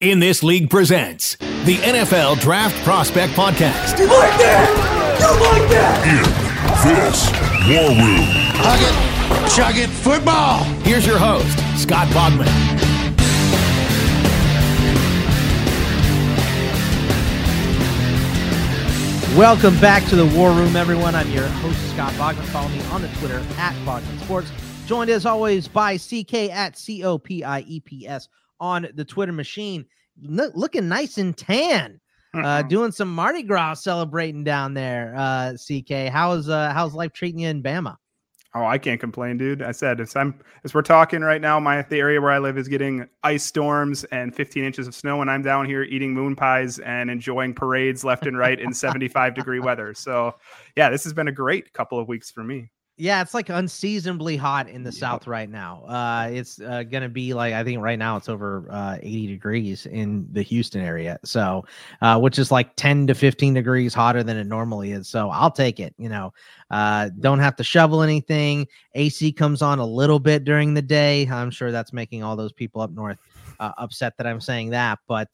In This League presents the NFL Draft Prospect Podcast. You like that? You like that? In this war room. Hug it, chug it, football. Here's your host, Scott Bogman. Welcome back to the War Room, everyone. I'm your host, Scott Bogman. Follow me on the Twitter at Bogman Sports. Joined as always by CK at C O P I E P S on the Twitter machine. Look, looking nice and tan. Uh, doing some Mardi Gras celebrating down there. Uh, CK, how's uh, how's life treating you in Bama? Oh, I can't complain, dude. I said as I'm as we're talking right now, my the area where I live is getting ice storms and 15 inches of snow, and I'm down here eating moon pies and enjoying parades left and right in 75 degree weather. So, yeah, this has been a great couple of weeks for me. Yeah, it's like unseasonably hot in the south right now. Uh, it's uh, gonna be like I think right now it's over uh, 80 degrees in the Houston area, so uh, which is like 10 to 15 degrees hotter than it normally is. So I'll take it. You know, uh, don't have to shovel anything. AC comes on a little bit during the day. I'm sure that's making all those people up north uh, upset that I'm saying that, but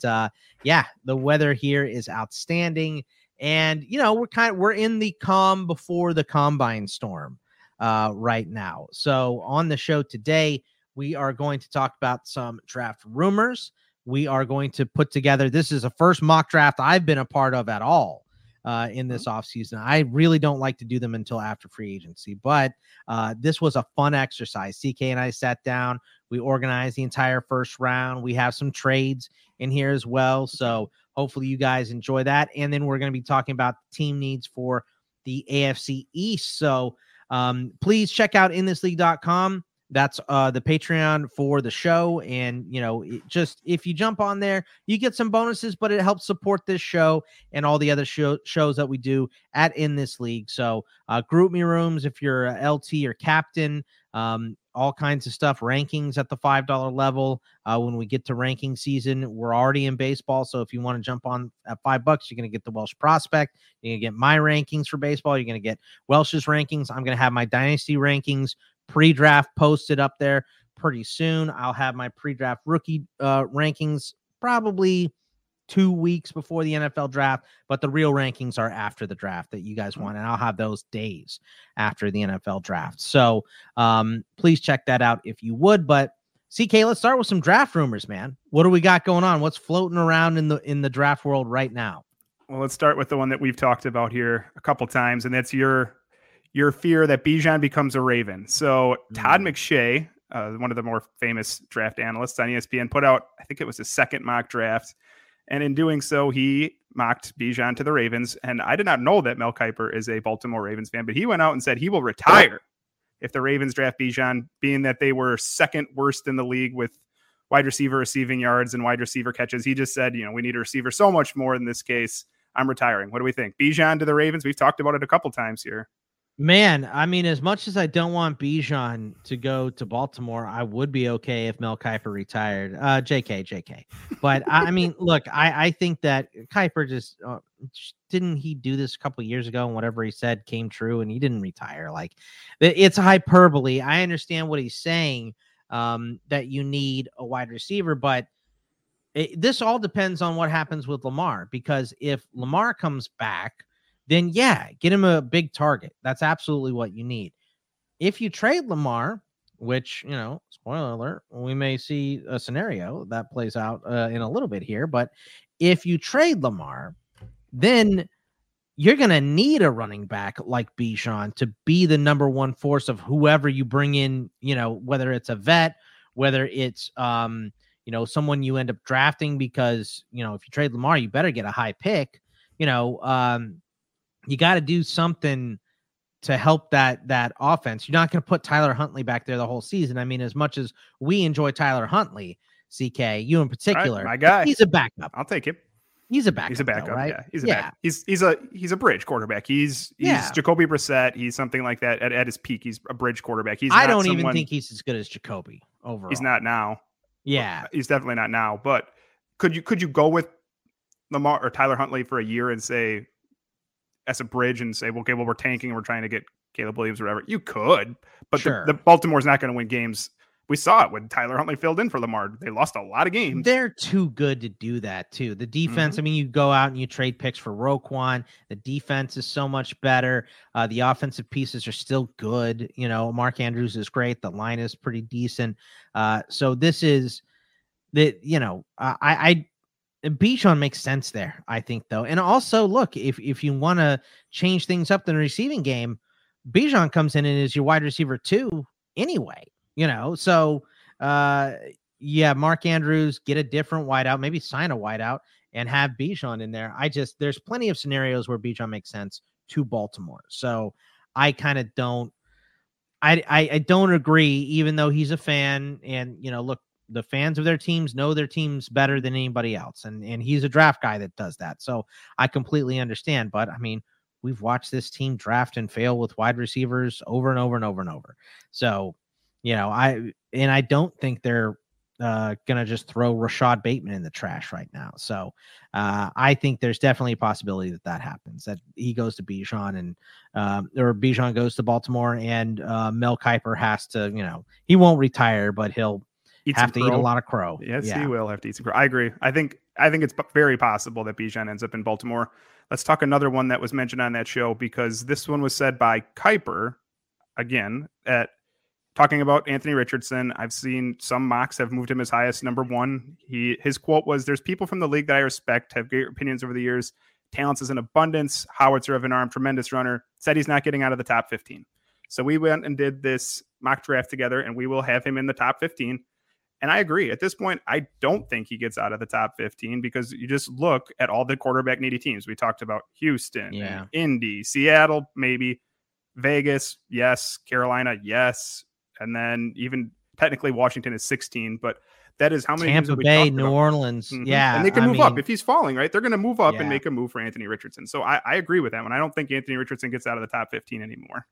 yeah, the weather here is outstanding, and you know we're kind of we're in the calm before the combine storm uh, right now. So, on the show today, we are going to talk about some draft rumors. We are going to put together this is the first mock draft I've been a part of at all uh, in this mm-hmm. offseason. I really don't like to do them until after free agency, but uh, this was a fun exercise. CK and I sat down, we organized the entire first round. We have some trades in here as well. So, hopefully, you guys enjoy that. And then we're going to be talking about team needs for the AFC East. So, um, please check out inthisleague.com. That's uh, the Patreon for the show. And, you know, just if you jump on there, you get some bonuses, but it helps support this show and all the other show, shows that we do at In This League. So, uh, GroupMe rooms if you're LT or captain. Um, all kinds of stuff, rankings at the $5 level. Uh, when we get to ranking season, we're already in baseball. So if you want to jump on at five bucks, you're going to get the Welsh prospect. You're going to get my rankings for baseball. You're going to get Welsh's rankings. I'm going to have my dynasty rankings pre draft posted up there pretty soon. I'll have my pre draft rookie uh, rankings probably two weeks before the NFL draft, but the real rankings are after the draft that you guys mm. want. And I'll have those days after the NFL draft. So um, please check that out if you would. But CK, let's start with some draft rumors, man. What do we got going on? What's floating around in the in the draft world right now? Well, let's start with the one that we've talked about here a couple times, and that's your your fear that Bijan becomes a Raven. So Todd mm. McShay, uh, one of the more famous draft analysts on ESPN, put out I think it was his second mock draft and in doing so, he mocked Bijan to the Ravens. And I did not know that Mel Kiper is a Baltimore Ravens fan, but he went out and said he will retire if the Ravens draft Bijan, being that they were second worst in the league with wide receiver receiving yards and wide receiver catches. He just said, you know, we need a receiver so much more in this case. I'm retiring. What do we think? Bijan to the Ravens? We've talked about it a couple times here. Man, I mean, as much as I don't want Bijan to go to Baltimore, I would be okay if Mel Kiper retired. Uh, JK, JK. But I mean, look, I, I think that Kiper just uh, didn't he do this a couple years ago and whatever he said came true and he didn't retire. Like it's hyperbole. I understand what he's saying um, that you need a wide receiver, but it, this all depends on what happens with Lamar because if Lamar comes back then yeah, get him a big target. That's absolutely what you need. If you trade Lamar, which you know, spoiler alert, we may see a scenario that plays out uh, in a little bit here. But if you trade Lamar, then you're going to need a running back like Bijan to be the number one force of whoever you bring in, you know, whether it's a vet, whether it's, um, you know, someone you end up drafting because, you know, if you trade Lamar, you better get a high pick, you know, um, you got to do something to help that that offense. You're not going to put Tyler Huntley back there the whole season. I mean, as much as we enjoy Tyler Huntley, CK, you in particular, right, my guy, he's a backup. I'll take him. He's a backup. He's a backup, though, right? Yeah, he's a yeah. back. He's he's a he's a bridge quarterback. He's he's Yeah. Jacoby Brissett. He's something like that at, at his peak. He's a bridge quarterback. He's I don't even think he's as good as Jacoby overall. he's not now. Yeah. He's definitely not now. But could you could you go with Lamar or Tyler Huntley for a year and say as a bridge and say, well, okay, well, we're tanking, we're trying to get Caleb Williams or whatever. You could, but Sure. the, the Baltimore's not going to win games. We saw it when Tyler Huntley filled in for Lamar. They lost a lot of games. They're too good to do that too. The defense, Mm-hmm. I mean, you go out and you trade picks for Roquan. The defense is so much better. Uh, the offensive pieces are still good. You know, Mark Andrews is great. The line is pretty decent. Uh, so this is the you know, I I Bijan makes sense there, I think though. And also, look, if if you want to change things up in the receiving game, Bijan comes in and is your wide receiver too anyway, you know. So uh yeah, Mark Andrews get a different wideout, maybe sign a wideout and have Bijan in there. I just there's plenty of scenarios where Bijan makes sense to Baltimore. So I kind of don't I, I I don't agree, even though he's a fan. And you know, look, the fans of their teams know their teams better than anybody else, and and he's a draft guy that does that. So I completely understand. But I mean, we've watched this team draft and fail with wide receivers over and over and over and over. So you know, I and I don't think they're uh, gonna just throw Rashod Bateman in the trash right now. So uh, I think there's definitely a possibility that that happens. That he goes to Bijan and um, or Bijan goes to Baltimore, and uh, Mel Kiper has to, you know, he won't retire, but he'll Eat have to eat a lot of crow. Yes, yeah. he will have to eat some. crow. I agree. I think I think it's very possible that Bijan ends up in Baltimore. Let's talk another one that was mentioned on that show because this one was said by Kiper again at talking about Anthony Richardson. I've seen some mocks have moved him as high as number one. He his quote was, "There's people from the league that I respect, have great opinions over the years. Talents is in abundance. Howitzer of an arm, tremendous runner. Said he's not getting out of the top 15. So we went and did this mock draft together, and we will have him in the top 15. And I agree. At this point, I don't think he gets out of the top 15 because you just look at all the quarterback needy teams. We talked about Houston, Yeah. Indy, Seattle, maybe Vegas, yes, Carolina, yes, and then even technically Washington is 16, but that is how many Tampa Bay, New about. Orleans, Mhm. yeah, and they can I move up if he's falling, right? They're going to move up Yeah. and make a move for Anthony Richardson. So I, I agree with that one. I don't think Anthony Richardson gets out of the top 15 anymore.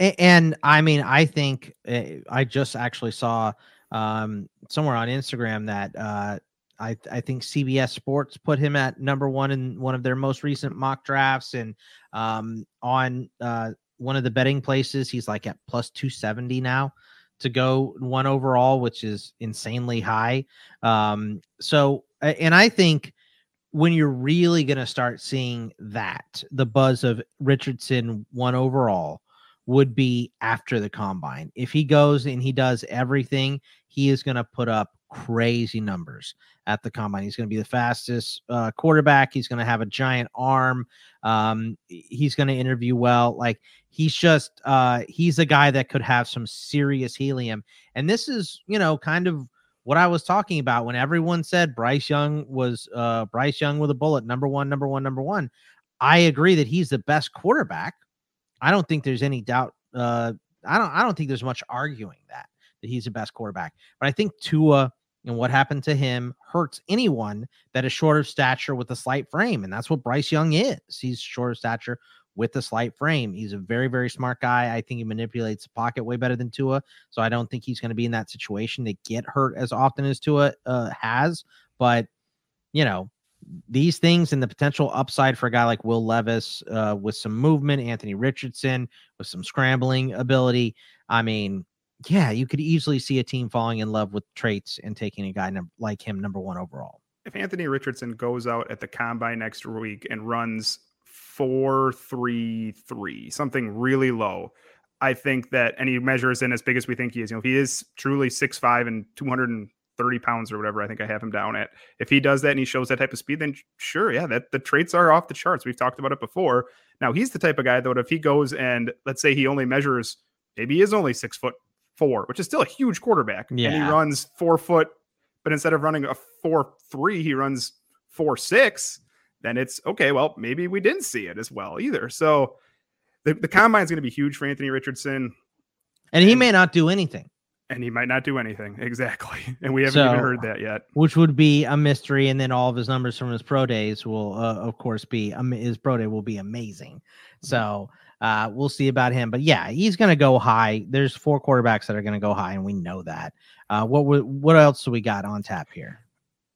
A- And I mean, I think uh, I just actually saw um, somewhere on Instagram that uh, I I think CBS Sports put him at number one in one of their most recent mock drafts, and um, on uh, one of the betting places, he's like at plus two seventy now to go one overall, which is insanely high. Um, so, and I think when you're really going to start seeing that the buzz of Richardson one overall would be after the combine. If he goes and he does everything, he is going to put up crazy numbers at the combine. He's going to be the fastest uh, quarterback. He's going to have a giant arm. Um, he's going to interview well. Like he's just uh, he's a guy that could have some serious helium. And this is you know kind of what I was talking about when everyone said Bryce Young was uh, Bryce Young with a bullet, number one, number one, number one. I agree that he's the best quarterback. I don't think there's any doubt. Uh, I don't. I don't think there's much arguing that that he's the best quarterback. But I think Tua and what happened to him hurts anyone that is short of stature with a slight frame, and that's what Bryce Young is. He's short of stature with a slight frame. He's a very, very smart guy. I think he manipulates the pocket way better than Tua. So I don't think he's going to be in that situation to get hurt as often as Tua uh, has. But you know, these things and the potential upside for a guy like Will Levis uh, with some movement, Anthony Richardson with some scrambling ability. I mean, yeah, you could easily see a team falling in love with traits and taking a guy num- like him number one overall. If Anthony Richardson goes out at the combine next week and runs four three three, something really low, I think that any measures in as big as we think he is, you know, if he is truly six five and 200 and 230 pounds or whatever, I think I have him down at. If he does that and he shows that type of speed, then sure, yeah, that the traits are off the charts. We've talked about it before. Now he's the type of guy though, if he goes and let's say he only measures, maybe he is only six foot four, which is still a huge quarterback. Yeah. And he runs four foot, but instead of running a four three, he runs four six. Then it's okay. Well, maybe we didn't see it as well either. So the, the combine is going to be huge for Anthony Richardson. And he may not do anything. And he might not do anything. Exactly. And we haven't So- even heard that yet. which would be a mystery. And then all of his numbers from his pro days will, uh, of course, be um, his pro day will be amazing. So uh, we'll see about him. But yeah, he's going to go high. There's four quarterbacks that are going to go high, and we know that. Uh, what what else do we got on tap here?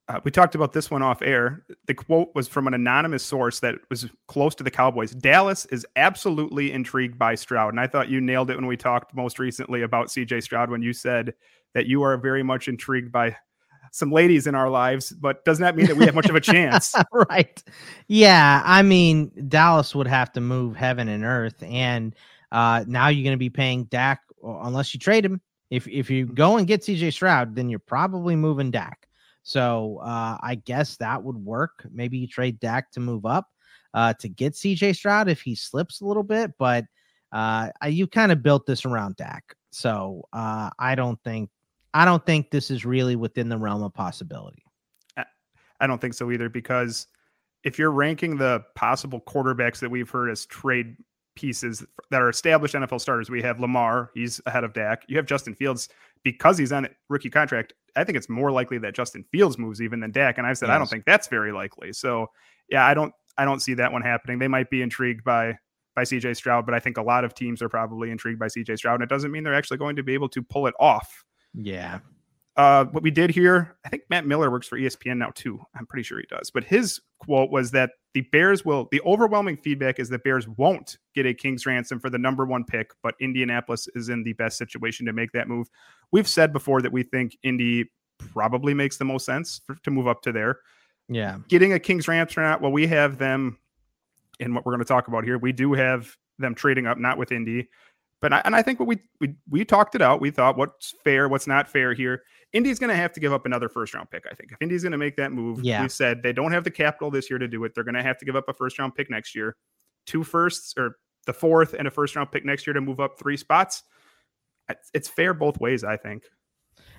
Uh, we talked about this one off air. The quote was from an anonymous source that was close to the Cowboys. Dallas is absolutely intrigued by Stroud. And I thought you nailed it when we talked most recently about CJ Stroud when you said that you are very much intrigued by some ladies in our lives, but does not that mean that we have much of a chance. right. Yeah. I mean, Dallas would have to move heaven and earth. And uh, now you're going to be paying Dak unless you trade him. If, if you go and get CJ Stroud, then you're probably moving Dak. So uh, I guess that would work. Maybe you trade Dak to move up uh, to get CJ Stroud if he slips a little bit, but uh, you kind of built this around Dak. So uh, I don't think I don't think this is really within the realm of possibility. I don't think so either because if you're ranking the possible quarterbacks that we've heard as trade pieces that are established NFL starters, we have Lamar, he's ahead of Dak. You have Justin Fields because he's on a rookie contract. I think it's more likely that Justin Fields moves even than Dak. And I've said I don't think that's very likely. So yeah, I don't I don't see that one happening. They might be intrigued by by CJ Stroud, but I think a lot of teams are probably intrigued by CJ Stroud. And it doesn't mean they're actually going to be able to pull it off. Yeah. Uh, what we did here, I think Matt Miller works for ESPN now too. I'm pretty sure he does. But his quote was that the Bears will, the overwhelming feedback is that Bears won't get a King's ransom for the number one pick, but Indianapolis is in the best situation to make that move. We've said before that we think Indy probably makes the most sense for, to move up to there. Yeah. Getting a King's ransom or not, well, we have them in what we're going to talk about here. We do have them trading up, not with Indy. But I, and I think what we we we talked it out. We thought what's fair, what's not fair here. Indy's going to have to give up another first round pick. I think if Indy's going to make that move, Yeah. we said they don't have the capital this year to do it. They're going to have to give up a first round pick next year, two firsts or the fourth and a first round pick next year to move up three spots. It's, fair both ways, I think.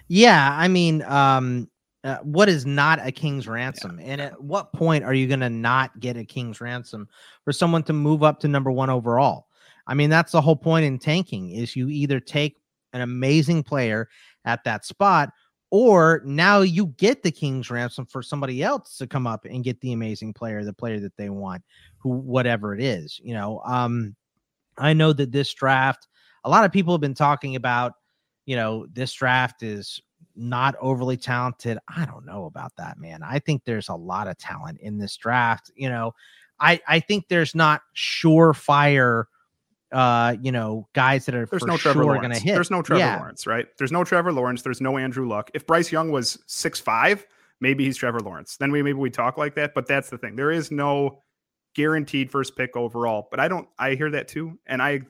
Yeah, I mean, um, uh, what is not a king's ransom, and at what point are you going to not get a king's ransom for someone to move up to number one overall? I mean, that's the whole point in tanking is you either take an amazing player at that spot, or now you get the king's ransom for somebody else to come up and get the amazing player, the player that they want, who whatever it is. You know, um, I know that this draft, a lot of people have been talking about you know, this draft is not overly talented. I don't know about that, man. I think there's a lot of talent in this draft. You know, I I think there's not surefire uh, you know, guys that are There's for no Trevor sure Lawrence. going to hit. There's no Trevor Yeah. Lawrence, right? There's no Trevor Lawrence. There's no Andrew Luck. If Bryce Young was six five, maybe he's Trevor Lawrence. Then we maybe we talk like that. But that's the thing. There is no guaranteed first pick overall. But I don't. I hear that too, and I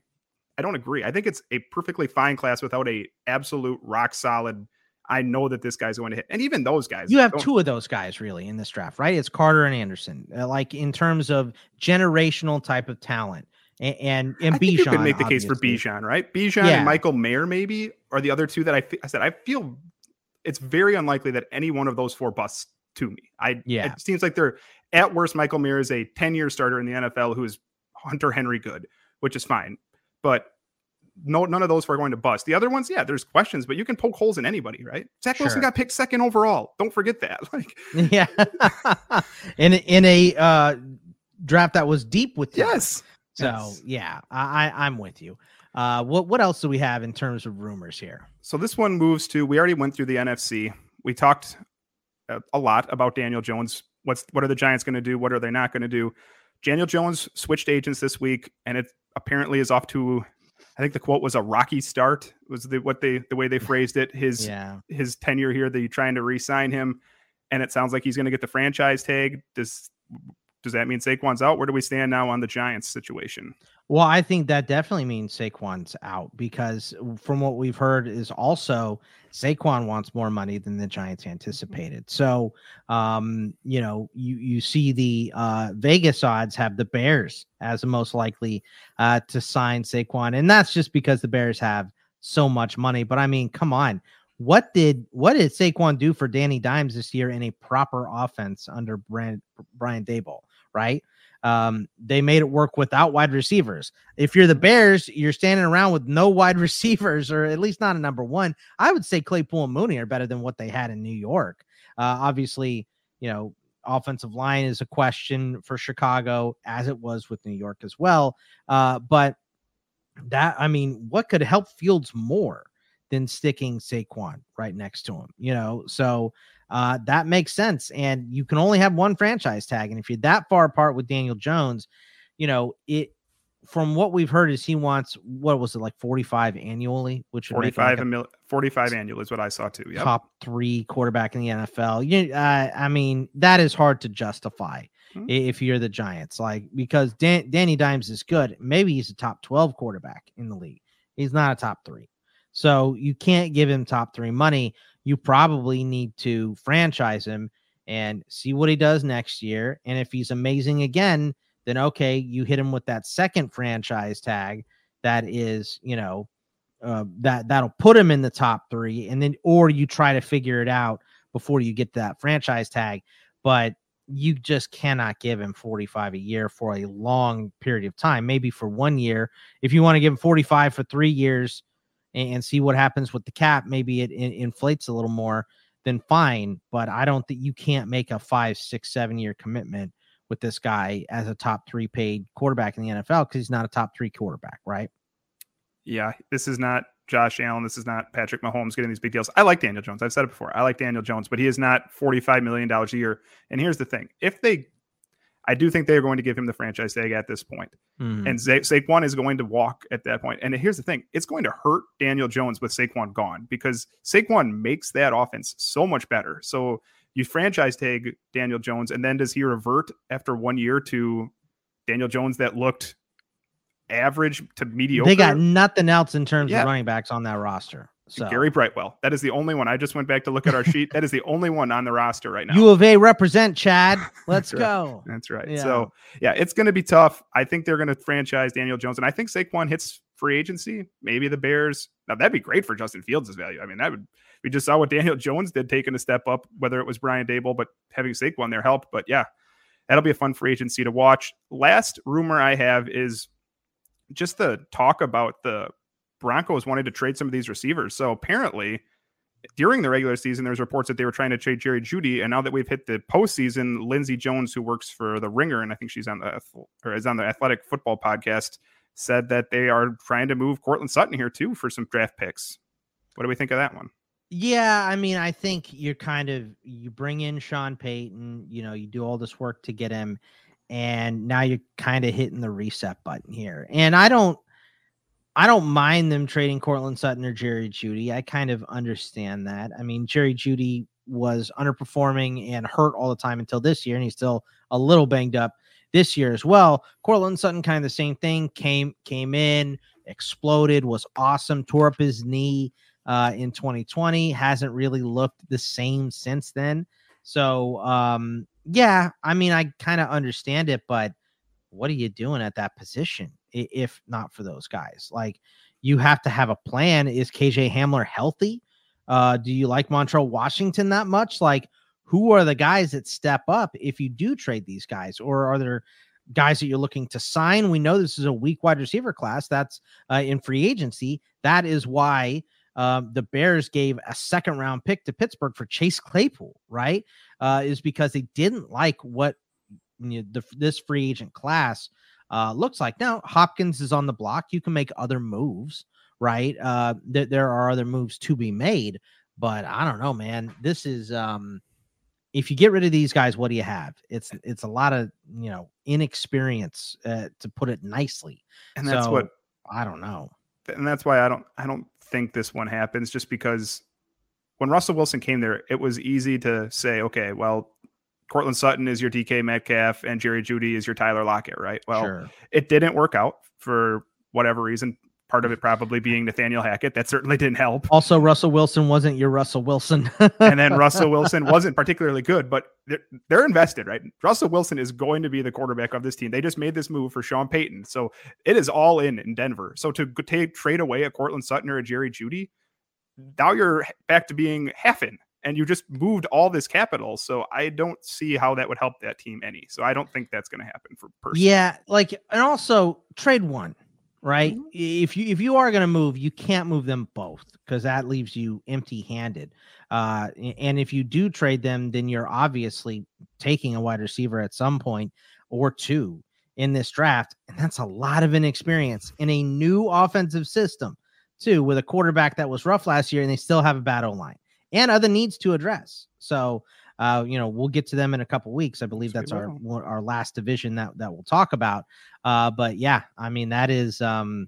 I don't agree. I think it's a perfectly fine class without a absolute rock solid. I know that this guy's going to hit, and even those guys. You have don't- two of those guys really in this draft, right? It's Carter and Anderson, uh, like in terms of generational type of talent, and and, and think you could make the case for. Bijan, right? Bijan Yeah. and Michael Mayer maybe are the other two that I, I said I feel it's very unlikely that any one of those four busts to me. I Yeah. it seems like they're at worst. Michael Mayer is a ten year starter in the NFL who is Hunter Henry good, which is fine, but no none of those four are going to bust. The other ones, yeah, there's questions, but you can poke holes in anybody, right? Zach Wilson Sure. got picked second overall. Don't forget that. Like yeah, in in a uh, draft that was deep with talent. yes. So Yes. yeah, I, I I'm with you. Uh, what what else do we have in terms of rumors here? So this one moves to. We already went through the NFC. We talked a, a lot about Daniel Jones. What's what are the Giants going to do? What are they not going to do? Daniel Jones switched agents this week, and it apparently is off to. I think the quote was a rocky start. Was the what they the way they phrased it. His Yeah, his tenure here. You trying to re-sign him, and it sounds like he's going to get the franchise tag. Does does that mean Saquon's out? Where do we stand now on the Giants situation? Well, I think that definitely means Saquon's out because from what we've heard is also Saquon wants more money than the Giants anticipated. So, um, you know, you you see the uh, Vegas odds have the Bears as the most likely uh, to sign Saquon, and that's just because the Bears have so much money. But I mean, come on, what did what did Saquon do for Danny Dimes this year in a proper offense under Brian Brian Daboll? Right. Um, they made it work without wide receivers. If you're the Bears, you're standing around with no wide receivers, or at least not a number one. I would say Claypool and Mooney are better than what they had in New York. Uh, obviously, you know, offensive line is a question for Chicago, as it was with New York as well. Uh, but that, I mean, what could help Fields more than sticking Saquon right next to him? You know, so uh, that makes sense. And you can only have one franchise tag. And if you're that far apart with Daniel Jones, you know, it from what we've heard is he wants what was it like 45 annually, which 45 like a, mil, 45 annual is what I saw too. Yep. Top three quarterback in the NFL. You, uh, I mean, that is hard to justify mm-hmm. if you're the Giants, like because Dan, Danny Dimes is good. Maybe he's a top 12 quarterback in the league. He's not a top three. So you can't give him top three money you probably need to franchise him and see what he does next year. And if he's amazing again, then okay, you hit him with that second franchise tag that is, you know, uh, that that'll put him in the top three, and then or you try to figure it out before you get that franchise tag. But you just cannot give him 45 a year for a long period of time. Maybe for one year, if you want to give him 45 for three years, and, and see what happens with the cap. Maybe it, it inflates a little more, then fine. But I don't think you can't make a five, six, seven year commitment with this guy as a top three paid quarterback in the NFL because he's not a top three quarterback, right? Yeah, this is not Josh Allen. This is not Patrick Mahomes getting these big deals. I like Daniel Jones. I've said it before. I like Daniel Jones, but he is not $45 million a year. And here's the thing if they I do think they're going to give him the franchise tag at this point. Mm-hmm. And Sa- Saquon is going to walk at that point. And here's the thing it's going to hurt Daniel Jones with Saquon gone because Saquon makes that offense so much better. So you franchise tag Daniel Jones, and then does he revert after one year to Daniel Jones that looked average to mediocre? They got nothing else in terms yeah. of running backs on that roster. So. Gary Brightwell. That is the only one. I just went back to look at our sheet. That is the only one on the roster right now. U of A represent Chad. Let's That's go. Right. That's right. Yeah. So yeah, it's going to be tough. I think they're going to franchise Daniel Jones, and I think Saquon hits free agency. Maybe the Bears. Now that'd be great for Justin Fields' value. I mean, that would. We just saw what Daniel Jones did, taking a step up. Whether it was Brian Daboll, but having Saquon there helped. But yeah, that'll be a fun free agency to watch. Last rumor I have is just the talk about the Broncos wanted to trade some of these receivers. So apparently, during the regular season, there's reports that they were trying to trade Jerry Jeudy, and now that we've hit the postseason, Lindsay Jones, who works for the Ringer, and I think she's on the or is on the Athletic Football podcast, said that they are trying to move Courtland Sutton here too for some draft picks. What do we think of that one? Yeah, I mean, I think you're kind of you bring in Sean Payton, you know, you do all this work to get him, and now you're kind of hitting the reset button here. And I don't I don't mind them trading Courtland Sutton or Jerry Jeudy. I kind of understand that. I mean, Jerry Jeudy was underperforming and hurt all the time until this year, and he's still a little banged up this year as well. Courtland Sutton, kind of the same thing. Came came in, exploded, was awesome. Tore up his knee uh, in 2020. Hasn't really looked the same since then. So, um, yeah, I mean, I kind of understand it, but what are you doing at that position? If not for those guys. Like you have to have a plan. Is KJ Hamler healthy? Uh, do you like Montrell Washington that much? Like, who are the guys that step up if you do trade these guys, or are there guys that you're looking to sign? We know this is a weak wide receiver class that's uh, in free agency. That is why um, the Bears gave a second round pick to Pittsburgh for Chase Claypool, right? Uh, is because they didn't like what you know, the, this free agent class uh, looks like. Now, Hopkins is on the block. You can make other moves, right? Uh, th- there are other moves to be made, but I don't know, man. This is um, if you get rid of these guys, what do you have? It's it's a lot of you know inexperience, uh, to put it nicely. And that's so, what I don't know. And that's why I don't I don't think this one happens, just because when Russell Wilson came there, it was easy to say, okay, well, Courtland Sutton is your DK Metcalf and Jerry Jeudy is your Tyler Lockett, right? Well, Sure. it didn't work out for whatever reason. Part of it probably being Nathaniel Hackett. That certainly didn't help. Also, Russell Wilson wasn't your Russell Wilson. and then Russell Wilson wasn't particularly good, but they're, they're invested, right? Russell Wilson is going to be the quarterback of this team. They just made this move for Sean Payton, so it is all in in Denver. So to take trade away a Courtland Sutton or a Jerry Jeudy, now you're back to being half in, and you just moved all this capital. So I don't see how that would help that team any. So I don't think that's going to happen for personally. Yeah, like and also trade one, right? If you if you are going to move, you can't move them both because that leaves you empty-handed. Uh, and if you do trade them, then you're obviously taking a wide receiver at some point or two in this draft, and that's a lot of inexperience in a new offensive system, too, with a quarterback that was rough last year, and they still have a bad O line and other needs to address. So. Uh, you know, we'll get to them in a couple weeks. I believe we that's our one- our last division that that we'll talk about. Uh, but yeah, I mean that is um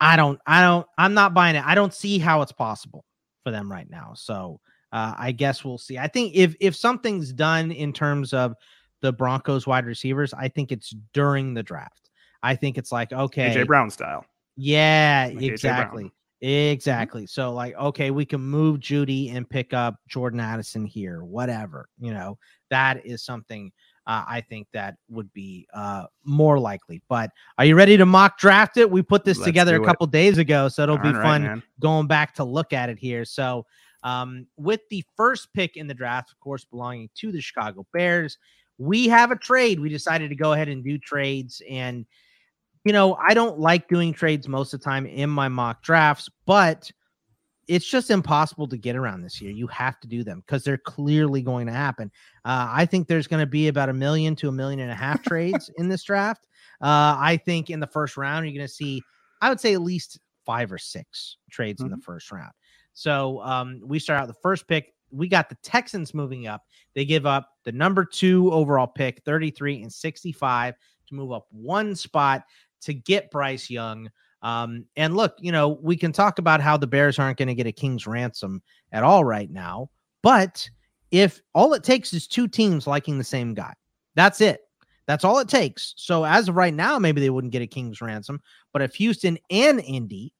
I don't I don't I'm not buying it. I don't see how it's possible for them right now. So uh I guess we'll see. I think if if something's done in terms of the Broncos wide receivers, I think it's during the draft. I think it's like okay, AJ Brown style. yeah, Like exactly. Exactly. So like, okay, we can move Jeudy and pick up Jordan Addison here, whatever. You know, that is something uh, I think that would be uh, more likely. But are you ready to mock draft it? We put this Let's together a it. couple days ago, so it'll be right, fun man. going back to look at it here. So, um, with the first pick in the draft, of course, belonging to the Chicago Bears, we have a trade. We decided to go ahead and do trades. And, you know, I don't like doing trades most of the time in my mock drafts, but it's just impossible to get around this year. You have to do them because they're clearly going to happen. Uh, I think there's going to be about a million to a million and a half trades in this draft. Uh, I think in the first round, you're going to see, I would say, at least five or six trades in the first round. So um, we start out the first pick. We got the Texans moving up. They give up the number two overall pick, 33 and 65, to move up one spot to get Bryce Young. Um, and look, you know, we can talk about how the Bears aren't going to get a king's ransom at all right now. But if all it takes is two teams liking the same guy, that's it. That's all it takes. So as of right now, maybe they wouldn't get a king's ransom. But if Houston and Indy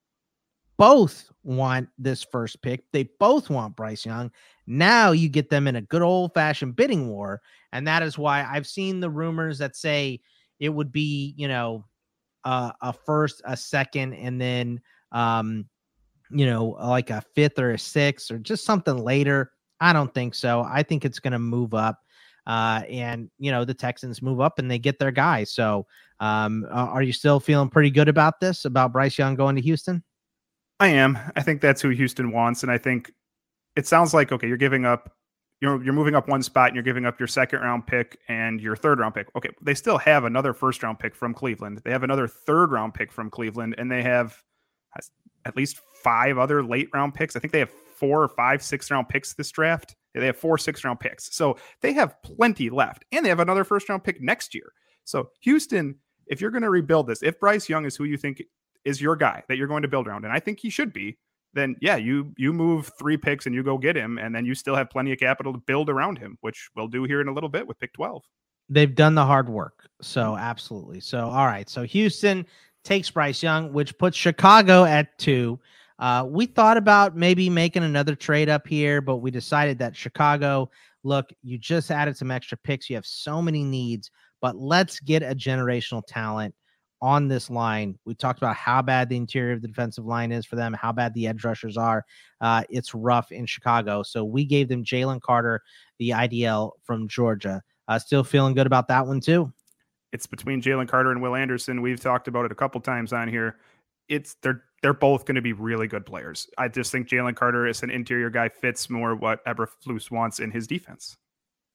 both want this first pick, they both want Bryce Young. Now you get them in a good old fashioned bidding war. And that is why I've seen the rumors that say it would be, you know, uh, a first, a second, and then, um, you know, like a fifth or a sixth or just something later. I don't think so. I think it's going to move up. Uh, and you know the Texans move up and they get their guy. So, um, are you still feeling pretty good about this? About Bryce Young going to Houston? I am. I think that's who Houston wants, and I think it sounds like okay. You're giving up. You're you're moving up one spot, and you're giving up your second round pick and your third round pick. Okay, they still have another first round pick from Cleveland. They have another third round pick from Cleveland, and they have at least five other late round picks. I think they have four or five six round picks this draft. They have four six round picks, so they have plenty left, and they have another first round pick next year. So Houston, if you're going to rebuild this, if Bryce Young is who you think is your guy that you're going to build around, and I think he should be, then yeah, you you move three picks and you go get him, and then you still have plenty of capital to build around him, which we'll do here in a little bit with pick twelve. They've done the hard work. So, absolutely. So, all right. So, Houston takes Bryce Young, which puts Chicago at two. Uh, we thought about maybe making another trade up here, but we decided that Chicago, look, you just added some extra picks. You have so many needs, but let's get a generational talent on this line. We talked about how bad the interior of the defensive line is for them, how bad the edge rushers are. Uh, it's rough in Chicago. So we gave them Jalen Carter, the IDL from Georgia. Uh, still feeling good about that one too. It's between Jalen Carter and Will Anderson. We've talked about it a couple times on here. It's they're they're both going to be really good players. I just think Jalen Carter is an interior guy, fits more what Eberflus wants in his defense.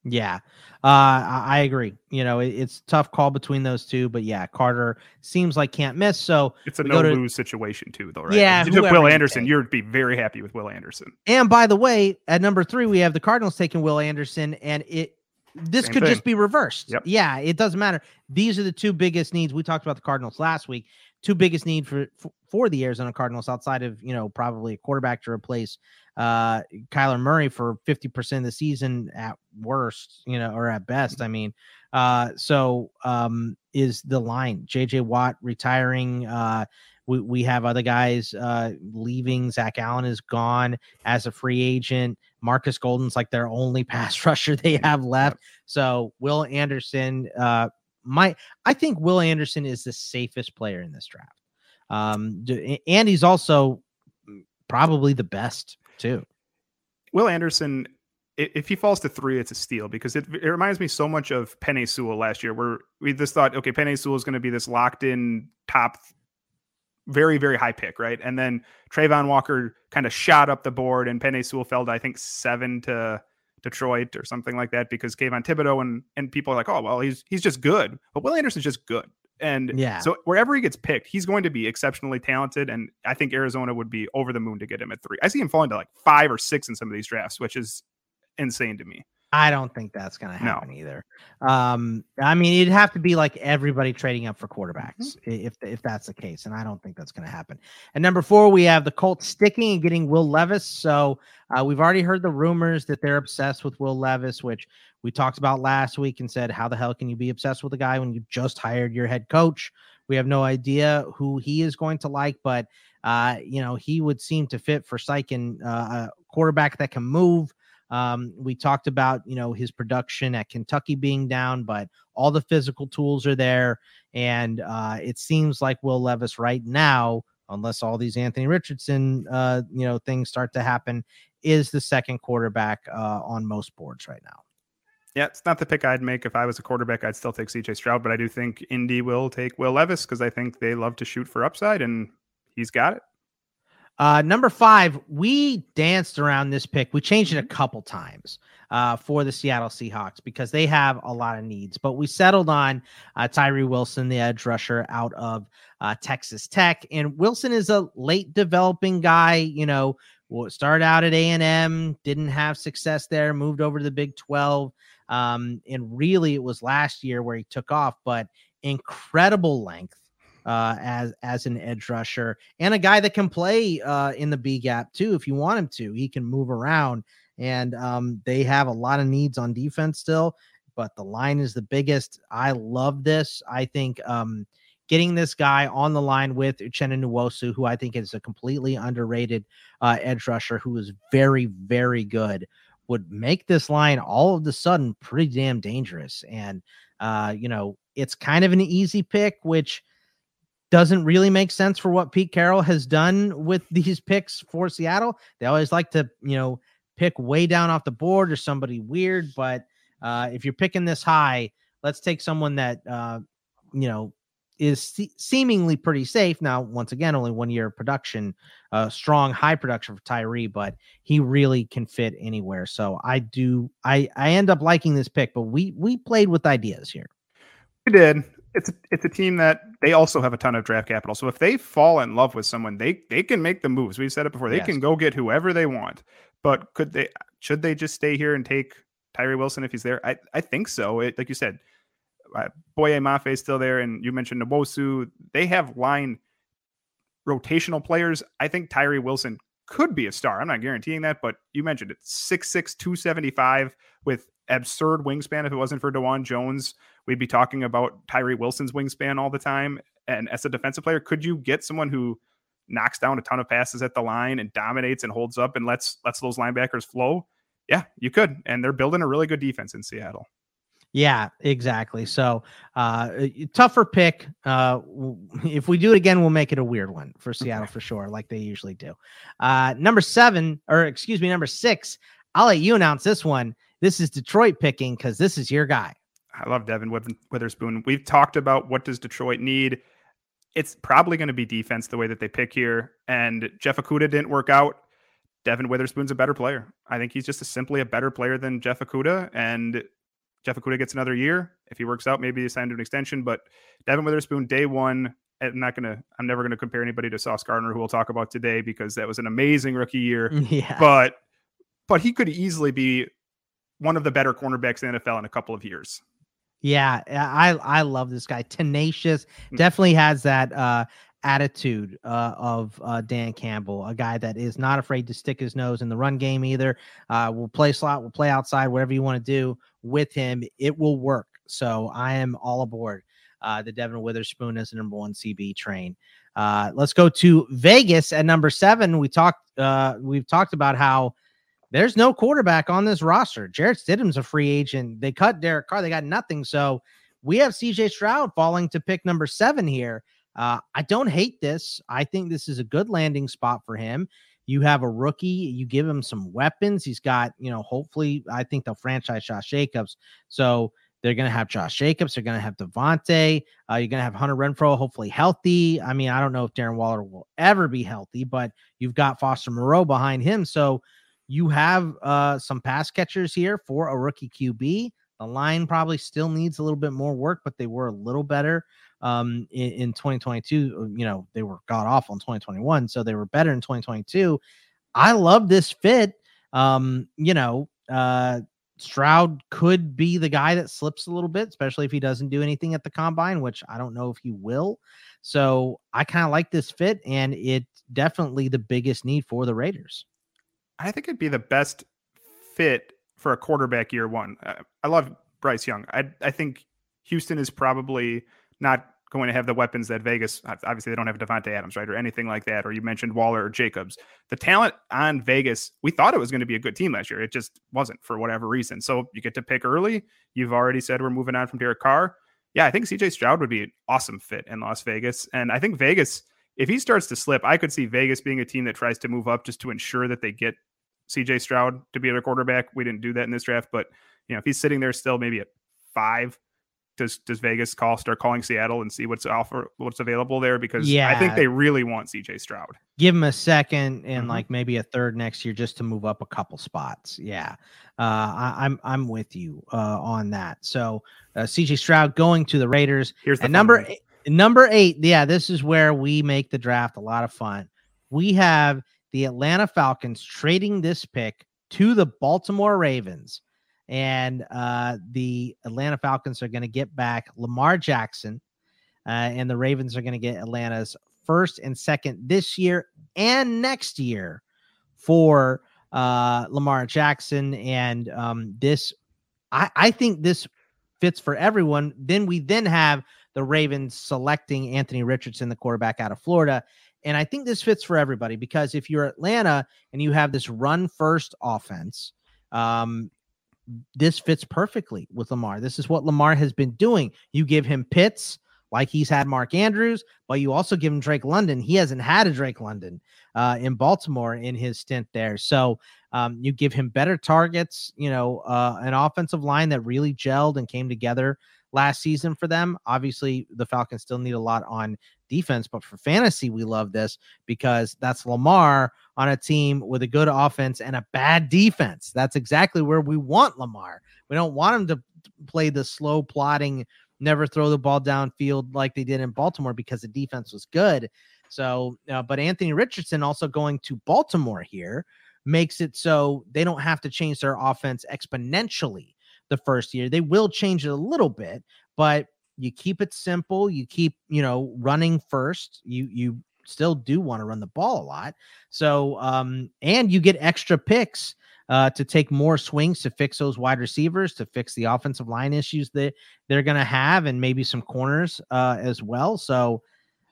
Yeah, uh, I, I agree. You know, it, it's tough call between those two, but yeah, Carter seems like can't miss. So It's a no to- lose situation too, though, right? Yeah, if you took Will you Anderson, take. you'd be very happy with Will Anderson. And by the way, at number three, we have the Cardinals taking Will Anderson, and it this Same could thing. just be reversed. Yep. Yeah, it doesn't matter. These are the two biggest needs. We talked about the Cardinals last week. Two biggest need for, for for the Arizona Cardinals outside of you know probably a quarterback to replace uh Kyler Murray for 50% of the season at worst, you know, or at best. I mean, uh so um is the line JJ Watt retiring uh we, we have other guys uh, leaving. Zach Allen is gone as a free agent. Marcus Golden's like their only pass rusher they have left. So Will Anderson, uh, my I think Will Anderson is the safest player in this draft. Um, and he's also probably the best too. Will Anderson, if he falls to three, it's a steal because it, it reminds me so much of Penei Sewell last year, where we just thought, okay, Penei Sewell is going to be this locked in top very, very high pick, right? And then Travon Walker kind of shot up the board, and Penei Sewell fell to, I think, seven to Detroit or something like that because Kayvon Thibodeaux and and people are like, oh well, he's he's just good, but Will Anderson's just good, and yeah, so wherever he gets picked, he's going to be exceptionally talented, and I think Arizona would be over the moon to get him at three. I see him falling to like five or six in some of these drafts, which is insane to me. I don't think that's going to happen no. either. Um, I mean, it'd have to be like everybody trading up for quarterbacks mm-hmm. if if that's the case, and I don't think that's going to happen. And number four, we have the Colts sticking and getting Will Levis. So uh, we've already heard the rumors that they're obsessed with Will Levis, which we talked about last week and said, how the hell can you be obsessed with a guy when you just hired your head coach? We have no idea who he is going to like, but uh, you know, he would seem to fit for Steichen, uh, a quarterback that can move um, we talked about, you know, his production at Kentucky being down, but all the physical tools are there. And uh, it seems like Will Levis right now, unless all these Anthony Richardson, uh, you know, things start to happen, is the second quarterback uh, on most boards right now. Yeah, it's not the pick I'd make if I was a quarterback. I'd still take CJ Stroud, but I do think Indy will take Will Levis because I think they love to shoot for upside, and he's got it. Uh, number five, we danced around this pick. We changed it a couple times uh, for the Seattle Seahawks because they have a lot of needs. But we settled on uh, Tyree Wilson, the edge rusher out of uh, Texas Tech. And Wilson is a late developing guy. You know, started out at A and M, didn't have success there, moved over to the Big Twelve, um, and really it was last year where he took off. But incredible length uh, as as an edge rusher and a guy that can play uh, in the B gap too if you want him to. He can move around, and um, they have a lot of needs on defense still. But the line is the biggest. I love this. I think um, getting this guy on the line with Uchenna Nwosu, who I think is a completely underrated uh, edge rusher, who is very very good, would make this line all of the sudden pretty damn dangerous. And uh, you know, it's kind of an easy pick, which doesn't really make sense for what Pete Carroll has done with these picks for Seattle. They always like to, you know, pick way down off the board or somebody weird. But uh, if you're picking this high, let's take someone that, uh, you know, is se- seemingly pretty safe. Now, once again, only one year of production, uh, strong, high production for Tyree, but he really can fit anywhere. So I do, I, I end up liking this pick, but we, we played with ideas here. We did it's a, it's a team that they also have a ton of draft capital. So if they fall in love with someone, they they can make the moves. We've said it before. They yes. can go get whoever they want. But could they should they just stay here and take Tyree Wilson if he's there? I, I think so. It, like you said, uh, Boye Mafe is still there, and you mentioned Nwosu. They have line rotational players. I think Tyree Wilson could be a star. I'm not guaranteeing that, but you mentioned it 6'6, 275 with absurd wingspan. If it wasn't for Dawand Jones, we'd be talking about Tyree Wilson's wingspan all the time. And as a defensive player, could you get someone who knocks down a ton of passes at the line and dominates and holds up and lets lets those linebackers flow? Yeah, you could. And they're building a really good defense in Seattle. Yeah, exactly. So, uh, tougher pick. Uh, if we do it again, we'll make it a weird one for Seattle for sure, like they usually do. Uh, number seven, or excuse me, number six. I'll let you announce this one. This is Detroit picking because this is your guy. I love Devon Witherspoon. We've talked about what does Detroit need. It's probably going to be defense the way that they pick here. And Jeff Okudah didn't work out. Devon Witherspoon's a better player. I think he's just a, simply a better player than Jeff Okudah. And Jeff Okudah gets another year. If he works out, maybe he signed an extension. But Devon Witherspoon, day one, I'm not gonna. I'm never gonna compare anybody to Sauce Gardner, who we'll talk about today, because that was an amazing rookie year. Yeah. But but he could easily be one of the better cornerbacks in the NFL in a couple of years. Yeah, I I love this guy. Tenacious, mm. definitely has that uh attitude uh, of uh, Dan Campbell, a guy that is not afraid to stick his nose in the run game either. Uh, we'll play slot, we'll play outside, whatever you want to do with him, it will work. So I am all aboard uh, the Devon Witherspoon as the number one CB train. Uh, let's go to Vegas at number seven. We talked, uh, we've talked about how there's no quarterback on this roster. Jarrett Stidham's a free agent. They cut Derek Carr. They got nothing. So we have CJ Stroud falling to pick number seven here. Uh, I don't hate this. I think this is a good landing spot for him. You have a rookie, you give him some weapons. He's got, you know, hopefully, I think they'll franchise Josh Jacobs. So they're going to have Josh Jacobs. They're going to have Davante. Uh, you're going to have Hunter Renfrow, hopefully healthy. I mean, I don't know if Darren Waller will ever be healthy, but you've got Foster Moreau behind him. So you have uh, some pass catchers here for a rookie QB. The line probably still needs a little bit more work, but they were a little better um, in, in 2022. Uh, you know, they were god awful in 2021, so they were better in 2022. I love this fit. Um, you know, uh, Stroud could be the guy that slips a little bit, especially if he doesn't do anything at the combine, which I don't know if he will. So I kind of like this fit, and it's definitely the biggest need for the Raiders. I think it'd be the best fit for a quarterback year one. I love Bryce Young. I I think Houston is probably not going to have the weapons that Vegas obviously they don't have Davante Adams, right? Or anything like that. Or you mentioned Waller or Jacobs. The talent on Vegas, we thought it was going to be a good team last year. It just wasn't for whatever reason. So you get to pick early. You've already said we're moving on from Derek Carr. Yeah, I think CJ Stroud would be an awesome fit in Las Vegas. And I think Vegas, if he starts to slip, I could see Vegas being a team that tries to move up just to ensure that they get CJ Stroud to be their quarterback. We didn't do that in this draft, but you know, if he's sitting there still maybe at five, does does Vegas call start calling Seattle and see what's offer what's available there? Because yeah, I think they really want CJ Stroud. Give him a second and mm-hmm. like maybe a third next year just to move up a couple spots. Yeah, uh, I, am I'm, I'm with you uh, on that. So uh, CJ Stroud going to the Raiders. Here's the number eight, number eight. Yeah, this is where we make the draft a lot of fun. We have the Atlanta Falcons trading this pick to the Baltimore Ravens. And uh, the Atlanta Falcons are going to get back Lamar Jackson, uh, and the Ravens are going to get Atlanta's first and second this year and next year for uh, Lamar Jackson. And um, this, I, I think this fits for everyone. Then we then have the Ravens selecting Anthony Richardson, the quarterback out of Florida. And I think this fits for everybody because if you're Atlanta and you have this run first offense, um, this fits perfectly with Lamar. This is what Lamar has been doing. You give him Pitts like he's had Mark Andrews, but you also give him Drake London. He hasn't had a Drake London uh, in Baltimore in his stint there. So um, you give him better targets, you know, uh, an offensive line that really gelled and came together last season for them. Obviously, the Falcons still need a lot on defense, but for fantasy, we love this because that's Lamar on a team with a good offense and a bad defense. That's exactly where we want Lamar. We don't want him to play the slow plotting, never throw the ball downfield like they did in Baltimore because the defense was good. So, uh, but Anthony Richardson also going to Baltimore here makes it so they don't have to change their offense exponentially the first year. They will change it a little bit, but you keep it simple. You keep, you know, running first. You you still do want to run the ball a lot. So um, and you get extra picks uh, to take more swings to fix those wide receivers, to fix the offensive line issues that they're going to have, and maybe some corners uh, as well. So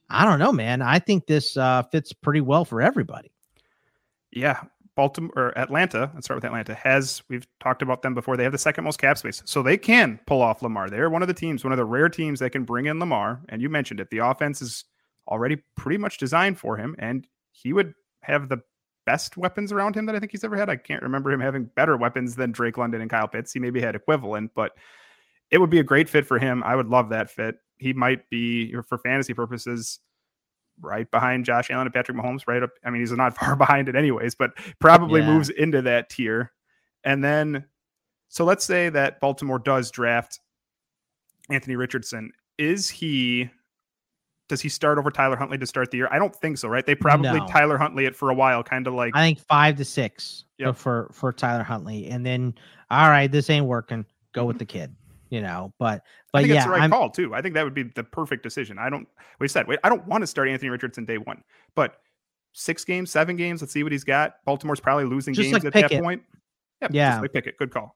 I don't know, man. I think this uh, fits pretty well for everybody. Yeah, Baltimore or Atlanta, let's start with Atlanta, has we've talked about them before. They have the second most cap space. So they can pull off Lamar. They're one of the teams, one of the rare teams that can bring in Lamar. And you mentioned it. The offense is already pretty much designed for him. And he would have the best weapons around him that I think he's ever had. I can't remember him having better weapons than Drake London and Kyle Pitts. He maybe had equivalent, but it would be a great fit for him. I would love that fit. He might be for fantasy purposes right behind Josh Allen and Patrick Mahomes, right up. I mean, he's not far behind it anyways, but probably yeah. moves into that tier. And then, so let's say that Baltimore does draft Anthony Richardson. Is he, does he start over Tyler Huntley to start the year? I don't think so, right? They probably no. Tyler Huntley it for a while, kind of like I think five to six yep. for for Tyler Huntley, and then all right, this ain't working. Go with the kid. you know. But but I think yeah, it's the right I'm, call too. I think that would be the perfect decision. I don't. We said wait, I don't want to start Anthony Richardson day one, but six games, seven games. Let's see what he's got. Baltimore's probably losing games like at Pickett. that point. Yep, Yeah. just like Pickett. Good call.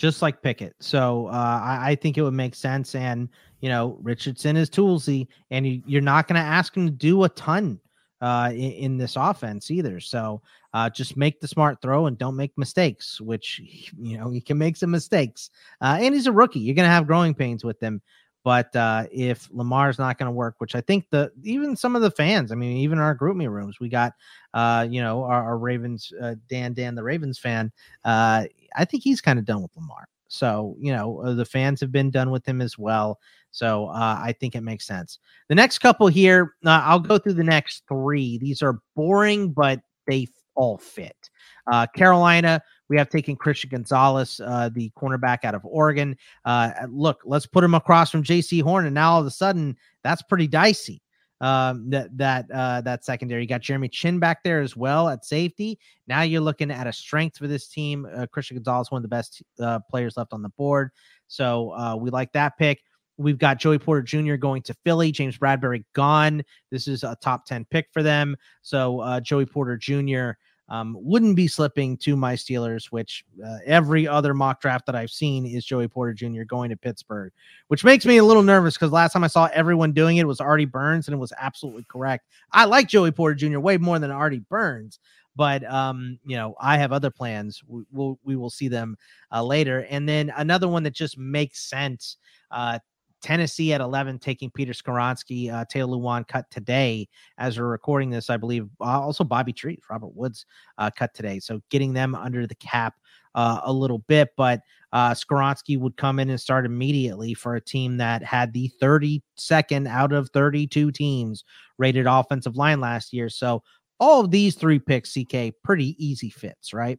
Just like Pickett. So uh, I, I think it would make sense. And you know, Richardson is toolsy, and you, you're not going to ask him to do a ton uh, in, in this offense either. So uh, just make the smart throw and don't make mistakes. Which you know he can make some mistakes, uh, and he's a rookie. You're going to have growing pains with him. But uh, if Lamar's not going to work, which I think the even some of the fans, I mean, even our GroupMe rooms, we got, uh, you know, our, our Ravens, uh, Dan, Dan, the Ravens fan. Uh, I think he's kind of done with Lamar. So you know, uh, the fans have been done with him as well. So uh, I think it makes sense. The next couple here, uh, I'll go through the next three. These are boring, but they all fit. Uh, Carolina, we have taken Christian Gonzalez, uh, the cornerback out of Oregon. Uh, look, let's put him across from Jaycee Horn, and now all of a sudden, that's pretty dicey. Um, that that uh, that secondary. You got Jeremy Chinn back there as well at safety. Now you're looking at a strength for this team. Uh, Christian Gonzalez, one of the best uh, players left on the board, so uh, we like that pick. We've got Joey Porter Jr. going to Philly. James Bradberry gone. This is a top 10 pick for them. So uh, Joey Porter Jr. Um, wouldn't be slipping to my Steelers, which uh, every other mock draft that I've seen is Joey Porter Jr. going to Pittsburgh, which makes me a little nervous because last time I saw everyone doing it was Artie Burns, and it was absolutely correct. I like Joey Porter Jr. way more than Artie Burns, but um, you know I have other plans. We, we'll we will see them uh, later, and then another one that just makes sense. Uh, Tennessee at 11, taking Peter Skoronski. Uh, Taylor Lewan cut today as we're recording this, I believe. Uh, also, Bobby Treat, Robert Woods uh, cut today. So getting them under the cap uh, a little bit. But uh, Skoronski would come in and start immediately for a team that had the 32nd out of 32 teams rated offensive line last year. So all of these three picks, CK, pretty easy fits, right?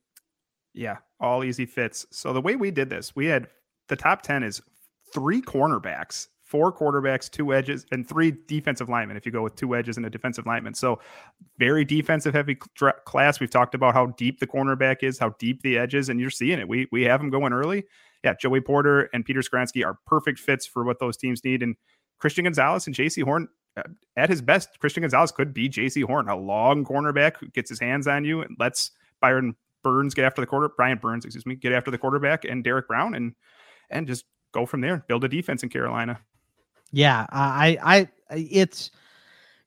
Yeah, all easy fits. So the way we did this, we had the top 10 is three cornerbacks, four quarterbacks, two edges, and three defensive linemen if you go with two edges and a defensive lineman. So very defensive heavy cl- class. We've talked about how deep the cornerback is, how deep the edges, and you're seeing it. We we have them going early. Yeah, Joey Porter and Peter Skransky are perfect fits for what those teams need. And Christian Gonzalez and Jaycee Horn uh, at his best, Christian Gonzalez could be Jaycee Horn, a long cornerback who gets his hands on you and lets Byron Burns get after the quarter, Brian Burns, excuse me, get after the quarterback and Derrick Brown and and just go from there, build a defense in Carolina. Yeah, I, I, it's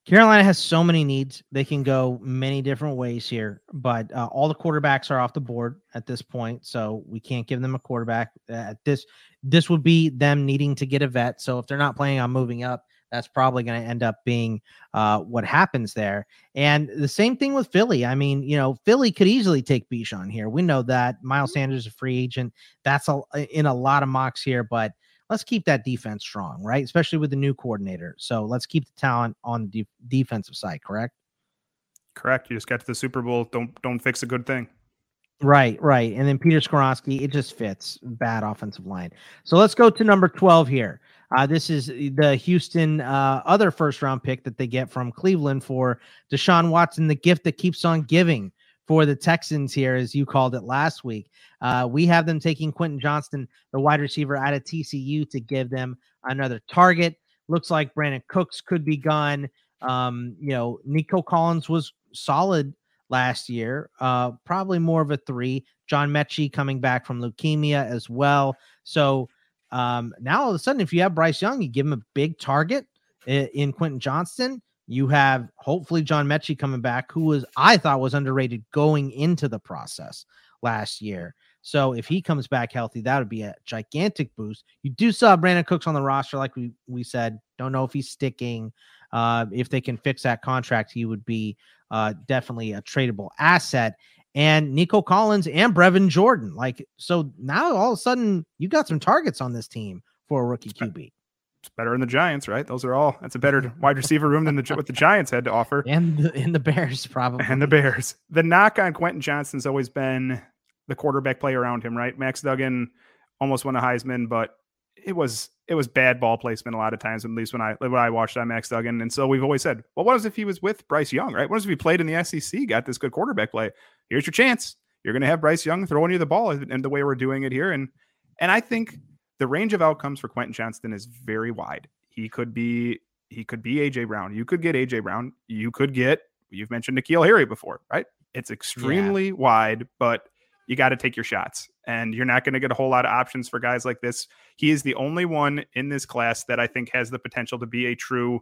Carolina has so many needs. They can go many different ways here, but uh, all the quarterbacks are off the board at this point, so we can't give them a quarterback. At this, this would be them needing to get a vet. So if they're not planning on moving up, that's probably going to end up being uh, what happens there. And the same thing with Philly. I mean, you know, Philly could easily take Bijan here. We know that Miles Sanders is a free agent. That's a, in a lot of mocks here, but let's keep that defense strong, right? Especially with the new coordinator. So let's keep the talent on the de- defensive side, correct? Correct. You just got to the Super Bowl. Don't don't fix a good thing. Right, right. And then Peter Skoronski, it just fits. Bad offensive line. So let's go to number 12 here. Uh, this is the Houston uh, other first round pick that they get from Cleveland for Deshaun Watson, the gift that keeps on giving for the Texans here, as you called it last week. Uh, we have them taking Quentin Johnston, the wide receiver out of TCU, to give them another target. Looks like Brandin Cooks could be gone. Um, you know, Nico Collins was solid last year, uh, probably more of a three. John Metchie coming back from leukemia as well. So um, now all of a sudden, if you have Bryce Young, you give him a big target in, in Quentin Johnston. You have hopefully John Metchie coming back, who was I thought was underrated going into the process last year. So if he comes back healthy, that would be a gigantic boost. You do have Brandin Cooks on the roster, like we we said. Don't know if he's sticking. Uh, if they can fix that contract, he would be uh, definitely a tradable asset. And Nico Collins and Brevin Jordan, like so now all of a sudden you got some targets on this team for a rookie QB. It's better than the Giants, right? Those are all. That's a better wide receiver room than the what the Giants had to offer. And the, and the Bears probably. And the Bears. The knock on Quentin Johnston's always been the quarterback play around him, right? Max Duggan almost won a Heisman, but it was it was bad ball placement a lot of times, at least when I when I watched on Max Duggan. And so we've always said, well, what if he was with Bryce Young, right? What if he played in the SEC, got this good quarterback play? Here's your chance. You're going to have Bryce Young throwing you the ball, and the way we're doing it here, and and I think the range of outcomes for Quentin Johnston is very wide. He could be he could be AJ Brown. You could get AJ Brown. You could get you've mentioned N'Keal Harry before, right? It's extremely yeah. wide, but you got to take your shots. And you're not going to get a whole lot of options for guys like this. He is the only one in this class that I think has the potential to be a true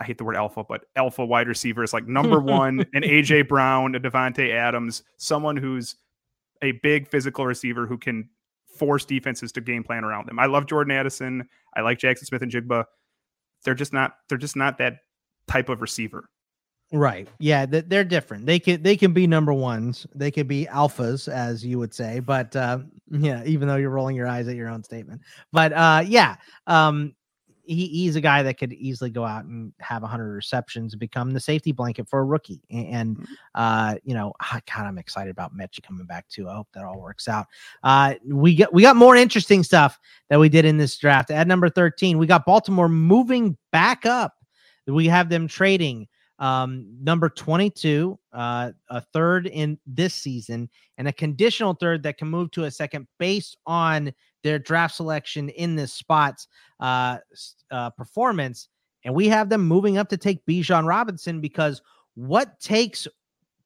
I hate the word alpha, but alpha wide receivers like number one, an AJ Brown, a Davante Adams, someone who's a big physical receiver who can force defenses to game plan around them. I love Jordan Addison. I like Jackson Smith-Njigba. They're just not they're just not that type of receiver. Right. Yeah, they're different. They can they can be number ones. They can be alphas, as you would say. But uh, yeah, even though you're rolling your eyes at your own statement. But uh, yeah, um, he, he's a guy that could easily go out and have 100 receptions and become the safety blanket for a rookie. And, mm-hmm. uh, you know, God, I'm excited about Metchie coming back too. I hope that all works out. Uh, we got we got more interesting stuff that we did in this draft. At number 13, we got Baltimore moving back up. We have them trading um, number 22, uh, a third in this season, and a conditional third that can move to a second based on their draft selection in this spot's uh, uh, performance. And we have them moving up to take Bijan Robinson because what takes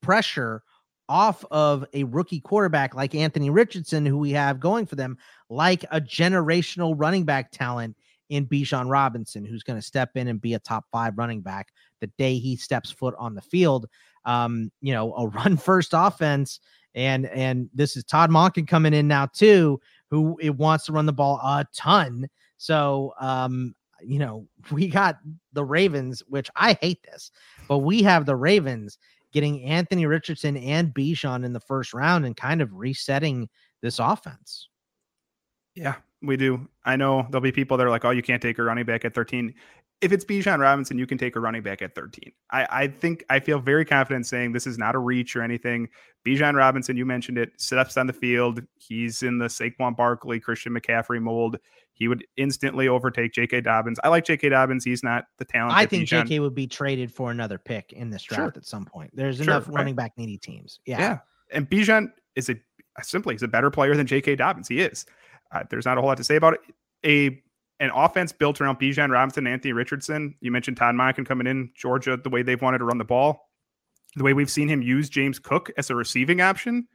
pressure off of a rookie quarterback like Anthony Richardson, who we have going for them, like a generational running back talent in Bijan Robinson, who's going to step in and be a top five running back the day he steps foot on the field. Um, you know, a run first offense. And and this is Todd Monken coming in now too, who it wants to run the ball a ton. So, um, you know, we got the Ravens, which I hate this, but we have the Ravens getting Anthony Richardson and Bijan in the first round and kind of resetting this offense. Yeah, we do. I know there'll be people that are like, "Oh, you can't take a running back at 13." If it's Bijan Robinson, you can take a running back at 13. I, I think I feel very confident saying this is not a reach or anything. Bijan Robinson, you mentioned it, steps on the field. He's in the Saquon Barkley, Christian McCaffrey mold. He would instantly overtake J.K. Dobbins. I like J.K. Dobbins. He's not the talent. I think J.K. would be traded for another pick in this draft sure. at some point. There's sure, enough running back needy teams. Yeah. Yeah. And Bijan is a simply he's a better player than J.K. Dobbins. He is. Uh, there's not a whole lot to say about it. A an offense built around Bijan Robinson, Anthony Richardson. You mentioned Todd Monken coming in Georgia, the way they've wanted to run the ball, the way we've seen him use James Cook as a receiving option.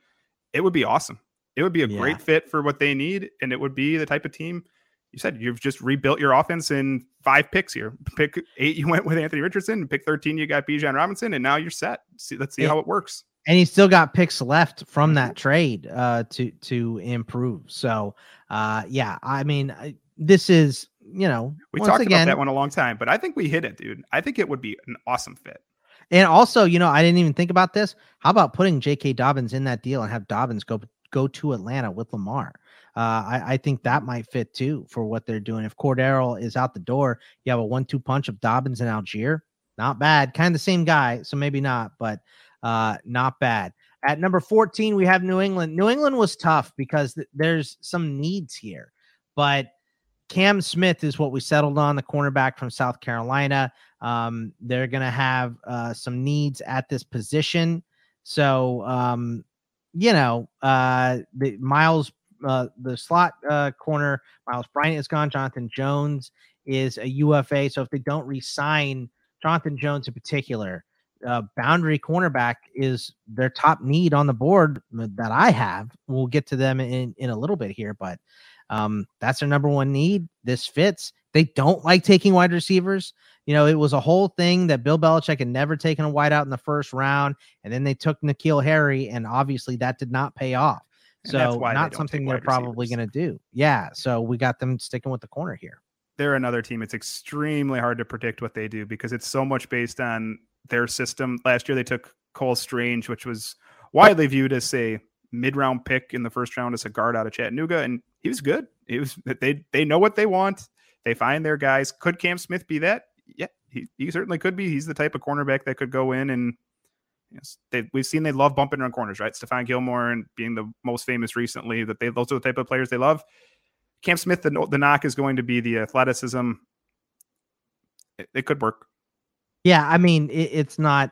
It would be awesome. It would be a yeah. great fit for what they need, and it would be the type of team you said you've just rebuilt your offense in five picks here. Pick eight, you went with Anthony Richardson. Pick 13, you got Bijan Robinson, and now you're set. See, let's see how it works. And he still got picks left from that trade uh, to to improve. So, uh, yeah, I mean, this is you know we talked again, about that one a long time, but I think we hit it, dude. I think it would be an awesome fit. And also, you know, I didn't even think about this. How about putting J.K. Dobbins in that deal and have Dobbins go go to Atlanta with Lamar? Uh, I, I, think that might fit too for what they're doing. If Cordero is out the door, you have a one-two punch of Dobbins and Allgeier. Not bad. Kind of the same guy, so maybe not, but uh, not bad. At number 14, we have New England. New England was tough because th- there's some needs here, but Cam Smith is what we settled on, the cornerback from South Carolina. Um, they're going to have uh, some needs at this position. So, um, you know, uh, the Miles, uh, the slot uh, corner, Miles Bryant is gone. Jonathan Jones is a UFA. So if they don't resign Jonathan Jones in particular, uh, boundary cornerback is their top need on the board that I have. We'll get to them in, in a little bit here, but um, that's their number one need. This fits. They don't like taking wide receivers. You know, it was a whole thing that Bill Belichick had never taken a wide out in the first round, and then they took N'Keal Harry, and obviously that did not pay off. So not something they're probably going to do. Yeah. So we got them sticking with the corner here. They're another team. It's extremely hard to predict what they do because it's so much based on their system. Last year they took Cole Strange, which was widely viewed as a mid round pick in the first round as a guard out of Chattanooga, and he was good. He was they they know what they want. They find their guys. Could Cam Smith be that? Yeah, he, he certainly could be. He's the type of cornerback that could go in and yes, they, we've seen they love bumping around corners, right? Stephon Gilmore and being the most famous recently that they those are the type of players they love. Cam Smith, the, the knock is going to be the athleticism. It, it could work. Yeah, I mean, it, it's not,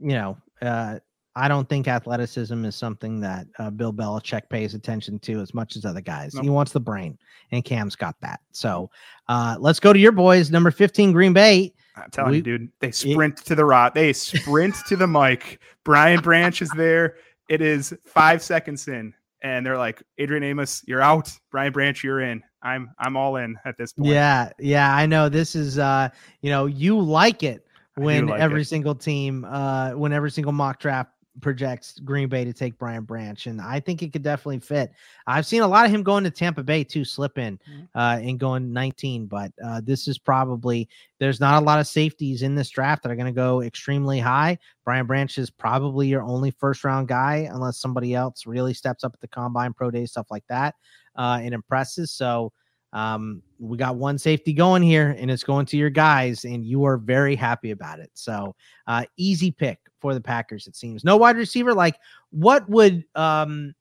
you know, uh, I don't think athleticism is something that uh, Bill Belichick pays attention to as much as other guys. Nope. He wants the brain, and Cam's got that. So uh, let's go to your boys. Number 15, Green Bay. I'm telling we, you, dude, they sprint it, to the rod. They sprint to the mic. Brian Branch is there. It is five seconds in, and they're like, Adrian Amos, you're out. Brian Branch, you're in. I'm I'm all in at this point. Yeah, yeah, I know. This is uh, you know, you like it when like every it. single team, uh, when every single mock draft projects Green Bay to take Brian Branch, and I think it could definitely fit. I've seen a lot of him going to Tampa Bay too, slip in mm-hmm. uh, and going 19. But uh, this is probably there's not a lot of safeties in this draft that are going to go extremely high. Brian Branch is probably your only first round guy, unless somebody else really steps up at the combine, pro day, stuff like that, uh, and impresses. So. Um, we got one safety going here, and it's going to your guys, and you are very happy about it. So, uh, easy pick for the Packers, it seems. No wide receiver. Like, what would um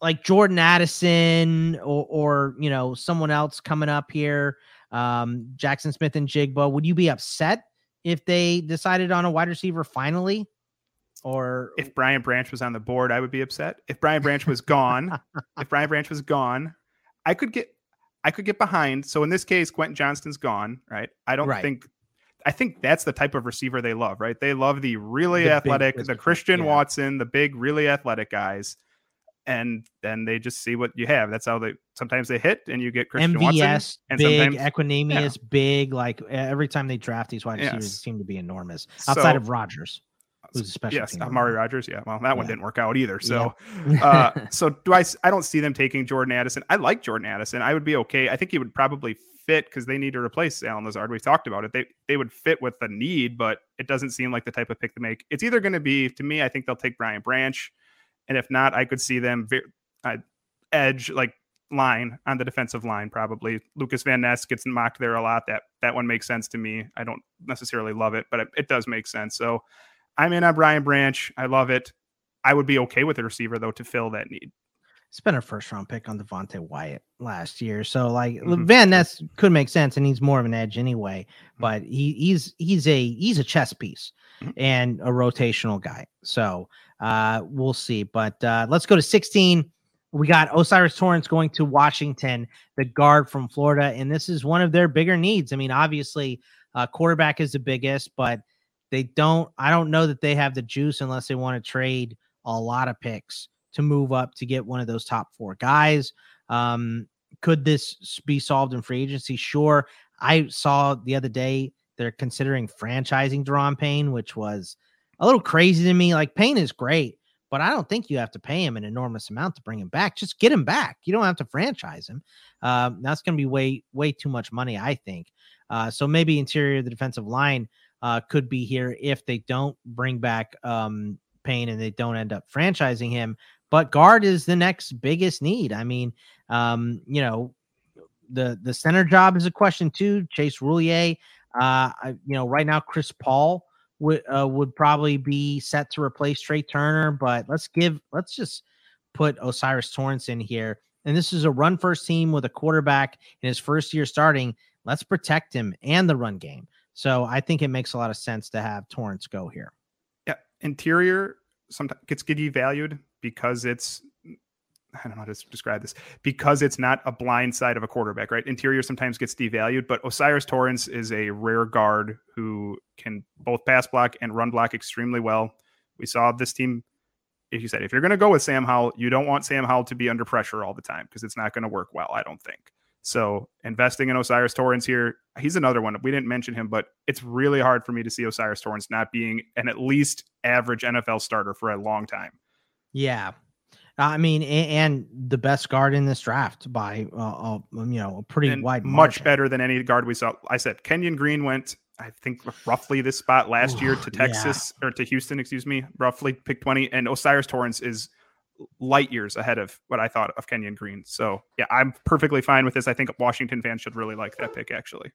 like Jordan Addison or or you know someone else coming up here, um, Jaxon Smith-Njigba, would you be upset if they decided on a wide receiver finally? Or if Brian Branch was on the board, I would be upset. If Brian Branch was gone, if Brian Branch was gone, I could get I could get behind. So in this case, Quentin Johnston's gone, right? I don't right. think I think that's the type of receiver they love, right? They love the really the athletic, big, the Christian yeah. Watson, the big, really athletic guys. And then they just see what you have. That's how they sometimes they hit and you get Christian MVS, Watson. And big, Equanimeous, yeah. big. Like every time they draft these wide receivers, yes. seem to be enormous outside so, of Rodgers. Who's special yes, Amari Rodgers. Yeah, well, that yeah. one didn't work out either. So, uh, so do I? I don't see them taking Jordan Addison. I like Jordan Addison. I would be okay. I think he would probably fit because they need to replace Allen Lazard. We've talked about it. They they would fit with the need, but it doesn't seem like the type of pick to make. It's either going to be to me. I think they'll take Brian Branch, and if not, I could see them uh, edge like line on the defensive line probably. Lucas Van Ness gets mocked there a lot. That that one makes sense to me. I don't necessarily love it, but it, it does make sense. So I'm in on Brian Branch. I love it. I would be okay with a receiver though to fill that need spent a first round pick on Devonte Wyatt last year. So like mm-hmm. Van Ness could make sense and he's more of an edge anyway, mm-hmm. but he, he's he's a he's a chess piece mm-hmm. and a rotational guy. So uh we'll see. But uh let's go to 16. We got O'Cyrus Torrence going to Washington, the guard from Florida, and this is one of their bigger needs. I mean, obviously, uh quarterback is the biggest, but they don't I don't know that they have the juice unless they want to trade a lot of picks to move up to get one of those top four guys. Um, could this be solved in free agency? Sure. I saw the other day they're considering franchising Daron Payne, which was a little crazy to me. Like Payne is great, but I don't think you have to pay him an enormous amount to bring him back. Just get him back. You don't have to franchise him. Um, that's going to be way, way too much money, I think. Uh, so maybe interior the defensive line uh, could be here if they don't bring back um, Payne and they don't end up franchising him but guard is the next biggest need. I mean, um, you know, the the center job is a question too. Chase Roullier, uh, you know, right now Chris Paul would uh, would probably be set to replace Trai Turner, but let's give let's just put O'Cyrus Torrence in here. And this is a run first team with a quarterback in his first year starting. Let's protect him and the run game. So I think it makes a lot of sense to have Torrance go here. Yeah, interior sometimes gets get devalued because it's mm, I don't know how to describe this because it's not a blind side of a quarterback, right? Interior sometimes gets devalued, but O'Cyrus Torrence is a rare guard who can both pass block and run block extremely well. We saw this team. If you said if you're going to go with Sam Howell, you don't want Sam Howell to be under pressure all the time because it's not going to work well. I don't think. So investing in O'Cyrus Torrence here, he's another one. We didn't mention him, but it's really hard for me to see Osiris Torrence not being an at least average NFL starter for a long time. Yeah. I mean, and, the best guard in this draft by, uh, uh, you know, a pretty and wide, much better than any guard we saw. I said Kenyon Green went, I think, roughly this spot last Ooh, year to Texas yeah. or to Houston, excuse me, roughly pick 20. And O'Cyrus Torrence is light years ahead of what I thought of Kenyon Green. So, yeah, I'm perfectly fine with this. I think Washington fans should really like that pick, actually.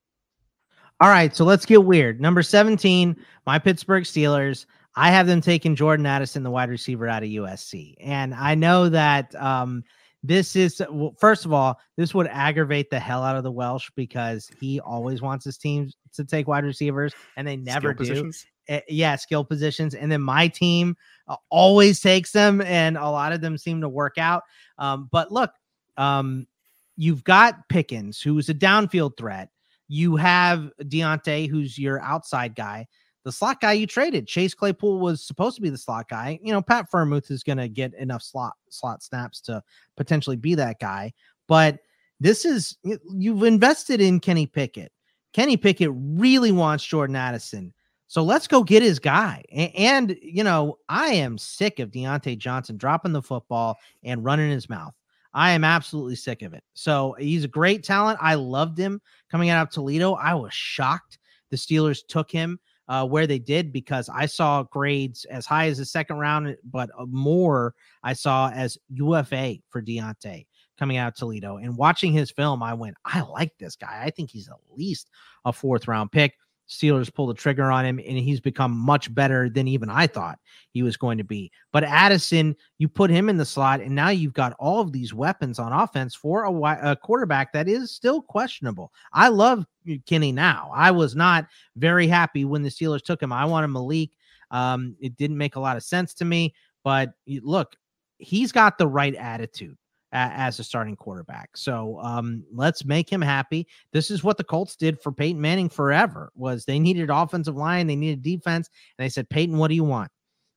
All right, so let's get weird. Number 17, my Pittsburgh Steelers. I have them taking Jordan Addison, the wide receiver out of USC. And I know that um, this is, well, first of all, this would aggravate the hell out of the Welsh because he always wants his teams to take wide receivers and they never Skill do. Positions. Uh, yeah, skill positions. And then my team uh, always takes them, and a lot of them seem to work out. Um, but look, um, you've got Pickens, who's a downfield threat. You have Diontae, who's your outside guy. The slot guy you traded, Chase Claypool, was supposed to be the slot guy. You know, Pat Freiermuth is going to get enough slot slot snaps to potentially be that guy. But this is you've invested in Kenny Pickett. Kenny Pickett really wants Jordan Addison. So let's go get his guy. And, and, you know, I am sick of Diontae Johnson dropping the football and running his mouth. I am absolutely sick of it. So he's a great talent. I loved him coming out of Toledo. I was shocked the Steelers took him uh, where they did because I saw grades as high as the second round, but uh, more I saw as UFA for Diontae coming out of Toledo. And watching his film, I went, I like this guy. I think he's at least a fourth round pick. Steelers pull the trigger on him, and he's become much better than even I thought he was going to be. But Addison, you put him in the slot, and now you've got all of these weapons on offense for a, a quarterback that is still questionable. I love Kenny now. I was not very happy when the Steelers took him. I wanted Malik. Um, it didn't make a lot of sense to me, but look, he's got the right attitude as a starting quarterback. So um, let's make him happy. This is what the Colts did for Peyton Manning forever was they needed offensive line, they needed defense, and they said, Peyton, what do you want?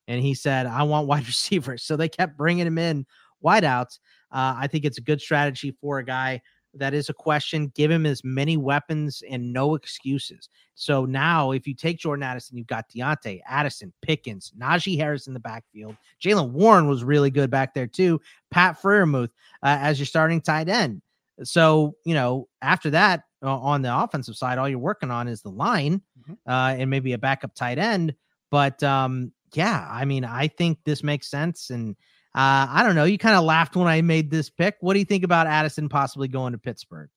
And he said, I want wide receivers. So they kept bringing him in wideouts. Uh, I think it's a good strategy for a guy that is a question. Give him as many weapons and no excuses. So now, if you take Jordan Addison, you've got Diontae, Addison, Pickens, Najee Harris in the backfield. Jaylen Warren was really good back there too. Pat Freiermuth uh, as your starting tight end. So, you know, after that, uh, on the offensive side, all you're working on is the line mm-hmm. uh, and maybe a backup tight end. But um, yeah, I mean, I think this makes sense. And uh, I don't know. You kind of laughed when I made this pick. What do you think about Addison possibly going to Pittsburgh?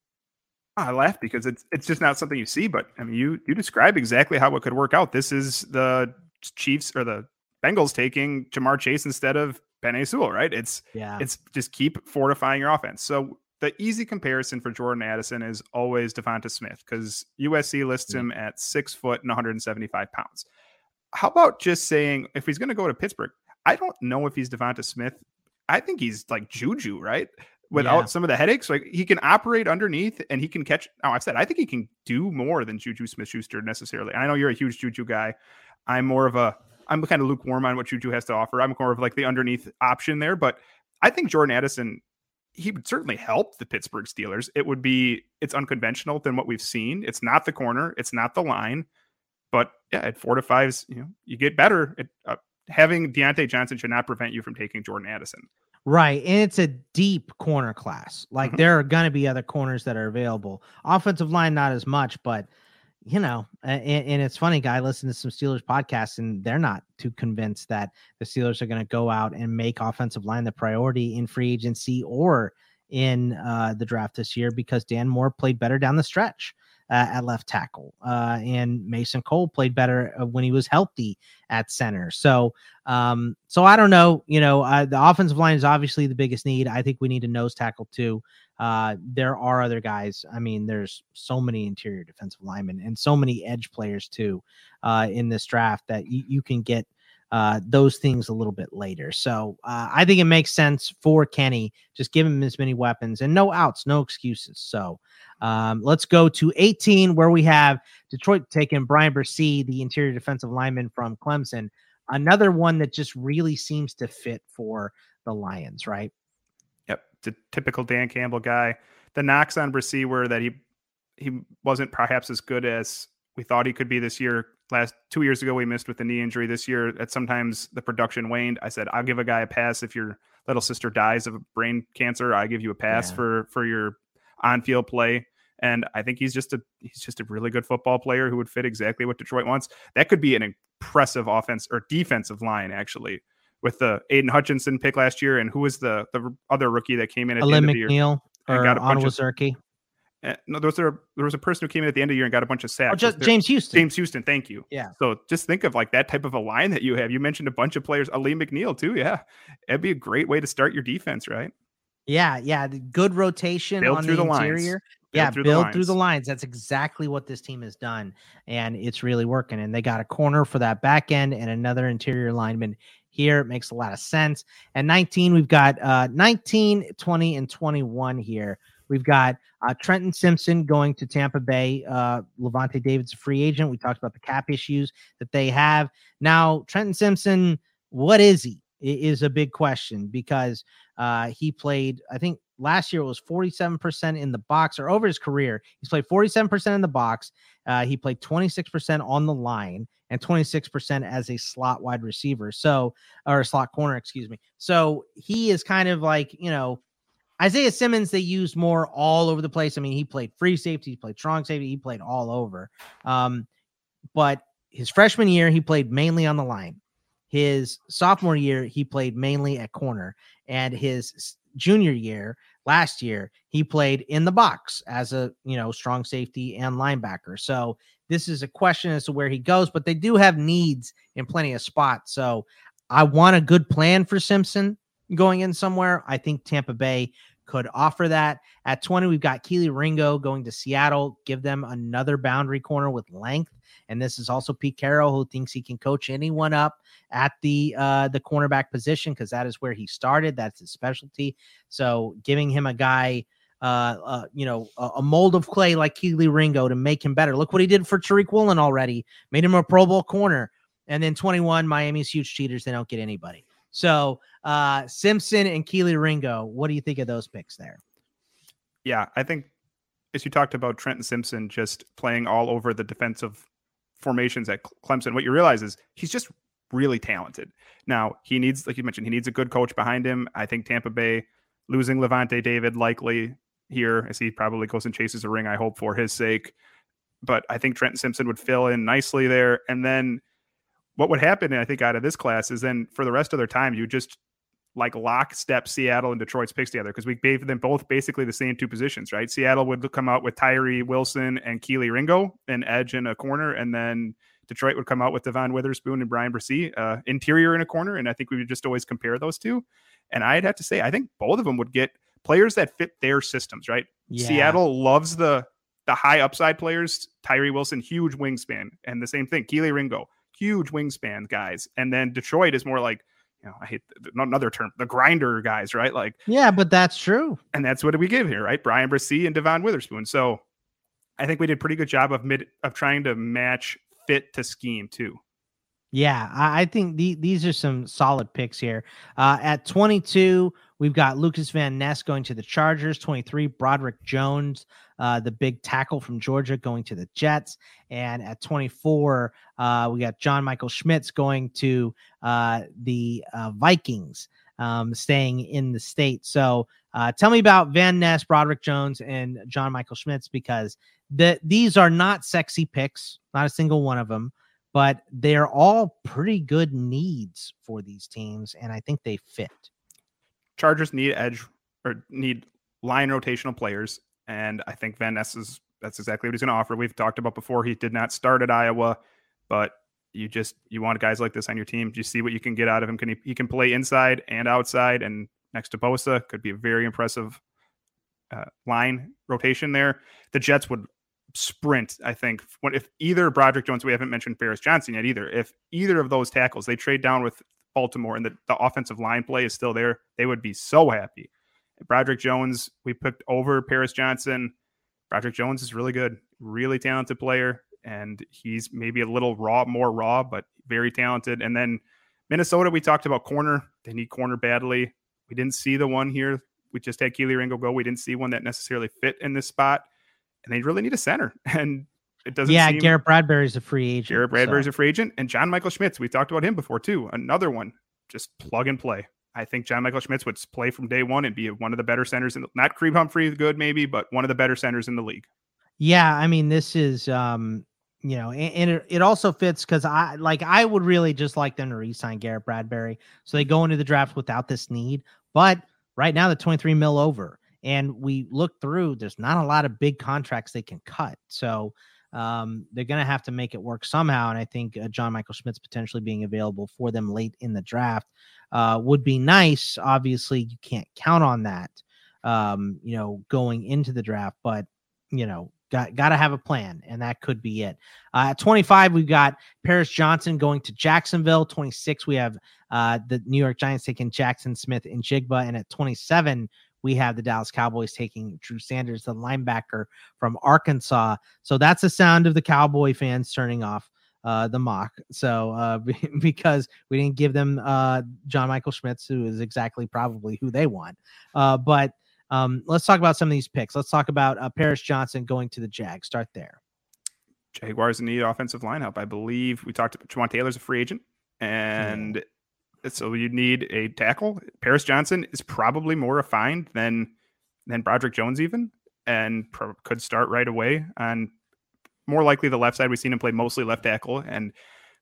I laugh because it's it's just not something you see. But I mean, you you describe exactly how it could work out. This is the Chiefs or the Bengals taking Ja'Marr Chase instead of Penei Sewell, right? It's yeah, it's just keep fortifying your offense. So the easy comparison for Jordan Addison is always Devonta Smith because USC lists him at six foot and 175 pounds. How about just saying if he's going to go to Pittsburgh, I don't know if he's Devonta Smith. I think he's like Juju, right? Without yeah. some of the headaches, like he can operate underneath and he can catch. Oh, I've said I think he can do more than Juju Smith Schuster necessarily. And I know you're a huge Juju guy. I'm more of a I'm kind of lukewarm on what Juju has to offer. I'm more of like the underneath option there, but I think Jordan Addison he would certainly help the Pittsburgh Steelers. It would be it's unconventional than what we've seen. It's not the corner, it's not the line, but yeah, it fortifies. You know, you get better. It, uh, having Diontae Johnson should not prevent you from taking Jordan Addison. Right. And it's a deep corner class. Like mm-hmm. there are going to be other corners that are available. Offensive line, not as much, but you know, and, and, it's funny, guy, listen to some Steelers podcasts, and they're not too convinced that the Steelers are going to go out and make offensive line the priority in free agency or in uh, the draft this year because Dan Moore played better down the stretch uh, at left tackle. Uh, and Mason Cole played better uh, when he was healthy at center. So, um, so I don't know. You know, uh, the offensive line is obviously the biggest need. I think we need a nose tackle too. Uh, there are other guys. I mean, there's so many interior defensive linemen and so many edge players too uh, in this draft that you, you can get uh, those things a little bit later. So uh, I think it makes sense for Kenny. Just give him as many weapons and no outs, no excuses. So um, let's go to 18, where we have Detroit taking Bryan Bresee, the interior defensive lineman from Clemson. Another one that just really seems to fit for the Lions, right? Yep, The typical Dan Campbell guy. The knocks on Bresee were that he he wasn't perhaps as good as we thought he could be this year. Last two years ago, we missed with the knee injury. This year, at sometimes the production waned. I said, I'll give a guy a pass if your little sister dies of brain cancer. I give you a pass yeah. for for your on field play. And I think he's just a he's just a really good football player who would fit exactly what Detroit wants. That could be an impressive offense or defensive line actually with the Aidan Hutchinson pick last year, and who was the the other rookie that came in at Alim the end McNeill of the year? Or got a bunch of, uh, no, there was a there was a person who came in at the end of the year and got a bunch of sacks. Oh, just James Houston. James Houston, thank you. Yeah. So just think of like that type of a line that you have. You mentioned a bunch of players, Ali McNeill too. Yeah, it'd be a great way to start your defense, right? Yeah, yeah, the good rotation Build on the, the interior. Lines. yeah, through build the through the lines. That's exactly what this team has done, and it's really working. And they got a corner for that back end and another interior lineman here. It makes a lot of sense. And 19, we've got uh, 19, 20, and 21 here. We've got uh, Trenton Simpson going to Tampa Bay. Uh, Lavonte David's a free agent. We talked about the cap issues that they have. Now, Trenton Simpson, what is he? It is a big question because uh, he played, I think last year it was 47% in the box or over his career. He's played 47% in the box. Uh, he played 26% on the line and 26% as a slot wide receiver. So, or slot corner, excuse me. So he is kind of like, you know, Isaiah Simmons, they used more all over the place. I mean, he played free safety, he played strong safety, he played all over. Um, but his freshman year, he played mainly on the line. His sophomore year, he played mainly at corner. And his junior year, last year, he played in the box as a you know strong safety and linebacker. So this is a question as to where he goes, but they do have needs in plenty of spots. So I want a good plan for Simpson going in somewhere. I think Tampa Bay could offer that. At 20, we've got Kelee Ringo going to Seattle, give them another boundary corner with length. And this is also Pete Carroll, who thinks he can coach anyone up at the uh, the cornerback position because that is where he started. That's his specialty. So giving him a guy uh, uh, you know, a, a, mold of clay like Kelee Ringo to make him better. Look what he did for Tariq Woolen already, made him a Pro Bowl corner. And then 21, Miami's huge cheaters. They don't get anybody. So uh, Simpson and Kelee Ringo, what do you think of those picks there? Yeah, I think as you talked about Trenton Simpson just playing all over the defensive formations at Clemson, what you realize is he's just really talented. Now, he needs, like you mentioned, he needs a good coach behind him. I think Tampa Bay losing Lavonte David likely here as he probably goes and chases a ring, I hope for his sake. But I think Trenton Simpson would fill in nicely there. And then what would happen, I think, out of this class is then for the rest of their time, you just like lockstep Seattle and Detroit's picks together because we gave them both basically the same two positions, right? Seattle would come out with Tyree Wilson and Kelee Ringo, an edge in a corner, and then Detroit would come out with Devon Witherspoon and Bryan Bresee, uh, interior in a corner. And I think we would just always compare those two. And I'd have to say, I think both of them would get players that fit their systems, right? Yeah. Seattle loves the the high upside players. Tyree Wilson, huge wingspan, and the same thing. Kelee Ringo, huge wingspan guys, and then Detroit is more like you know, I hate the, another term, the grinder guys, right? Like, yeah, but that's true. And that's what we give here, right? Bryan Bresee and Devon Witherspoon. So I think we did a pretty good job of mid of trying to match fit to scheme too. Yeah, I, think the, these are some solid picks here. Uh, at 22, we've got Lucas Van Ness going to the Chargers. 23, Broderick Jones, uh, the big tackle from Georgia, going to the Jets. And at 24, uh, we got John Michael Schmitz going to uh, the uh, Vikings, um, staying in the state. So uh, tell me about Van Ness, Broderick Jones, and John Michael Schmitz because the, these are not sexy picks, not a single one of them but they're all pretty good needs for these teams, and I think they fit. Chargers need edge or need line rotational players, and I think Van Ness is that's exactly what he's going to offer. We've talked about before. He did not start at Iowa, but you just you want guys like this on your team. Do You see what you can get out of him. Can he, he can play inside and outside, and next to Bosa could be a very impressive uh, line rotation there. The Jets would sprint. I think if either Broderick Jones, we haven't mentioned Paris Johnson yet either. If either of those tackles they trade down with Baltimore and the, the offensive line play is still there, they would be so happy. Broderick Jones, we picked over Paris Johnson. Broderick Jones is really good, really talented player, and he's maybe a little raw, more raw, but very talented. And then Minnesota, we talked about corner. They need corner badly. We didn't see the one here. We just had Kelee Ringo go. We didn't see one that necessarily fit in this spot and they really need a center. And it doesn't. Yeah, seem... Garrett Bradbury's a free agent. Garrett Bradbury's so. a free agent, and John Michael Schmitz. We've talked about him before too. Another one, just plug and play. I think John Michael Schmitz would play from day one and be one of the better centers in the, not Creed Humphrey good maybe, but one of the better centers in the league. Yeah, I mean this is um you know, and, and it, it also fits because I like I would really just like them to re-sign Garrett Bradbury so they go into the draft without this need. But right now the 23 mil over. And we look through, there's not a lot of big contracts they can cut. So um, they're going to have to make it work somehow. And I think uh, John Michael Schmitz potentially being available for them late in the draft uh, would be nice. Obviously, you can't count on that, um, you know, going into the draft. But you know, got got to have a plan, and that could be it. Uh, at 25, we've got Paris Johnson going to Jacksonville. 26, we have uh, the New York Giants taking Jackson Smith-Njigba, and at 27, we have the Dallas Cowboys taking Drew Sanders, the linebacker from Arkansas. So that's the sound of the Cowboy fans turning off uh, the mock. So uh, because we didn't give them uh, John Michael Schmitz, who is exactly probably who they want. Uh, but um, let's talk about some of these picks. Let's talk about uh, Paris Johnson going to the Jag. Start there. Jaguars need offensive line help. I believe we talked about Jawaan Taylor's a free agent, and. So you need a tackle. Paris Johnson is probably more refined than than Broderick Jones even, and pro- could start right away on more likely the left side. We've seen him play mostly left tackle, and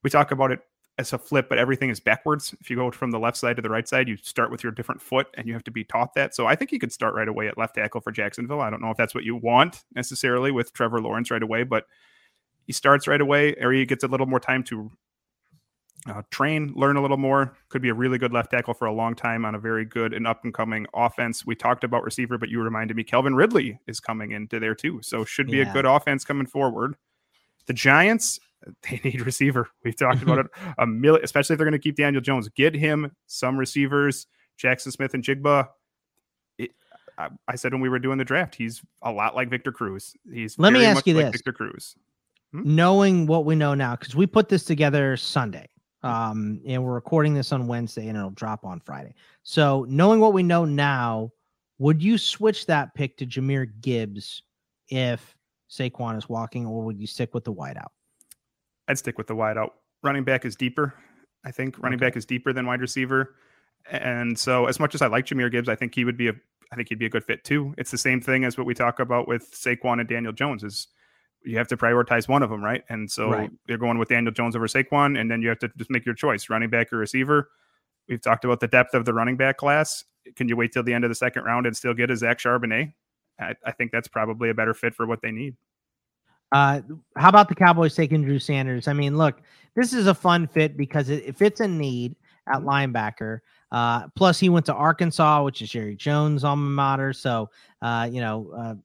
we talk about it as a flip, but everything is backwards. If you go from the left side to the right side, you start with your different foot, and you have to be taught that. So I think he could start right away at left tackle for Jacksonville. I don't know if that's what you want necessarily with Trevor Lawrence right away, but he starts right away, or he gets a little more time to uh, train, learn a little more. Could be a really good left tackle for a long time on a very good and up and coming offense. We talked about receiver, but you reminded me Calvin Ridley is coming into there too. So should be yeah. a good offense coming forward. The Giants, they need receiver. We've talked about it a million, especially if they're going to keep Daniel Jones. Get him some receivers. Jackson Smith-Njigba. It, I, I, said when we were doing the draft, he's a lot like Victor Cruz. He's let me ask you like this: Victor Cruz. Hmm? Knowing what we know now, because we put this together Sunday, um, and we're recording this on Wednesday, and it'll drop on Friday. So, knowing what we know now, would you switch that pick to Jahmyr Gibbs if Saquon is walking, or would you stick with the wideout? I'd stick with the wideout. Running back is deeper. I think running okay. back is deeper than wide receiver. And so as much as I like Jahmyr Gibbs, I think he would be a I think he'd be a good fit too. It's the same thing as what we talk about with Saquon and Daniel Jones is you have to prioritize one of them, right? And so right. you're going with Daniel Jones over Saquon, and then you have to just make your choice, running back or receiver. We've talked about the depth of the running back class. Can you wait till the end of the second round and still get a Zach Charbonnet? I, I think that's probably a better fit for what they need. Uh, how about the Cowboys taking Drew Sanders? I mean, look, this is a fun fit because it, it fits a need at linebacker. Uh, plus, he went to Arkansas, which is Jerry Jones' alma mater. So, uh, you know, uh,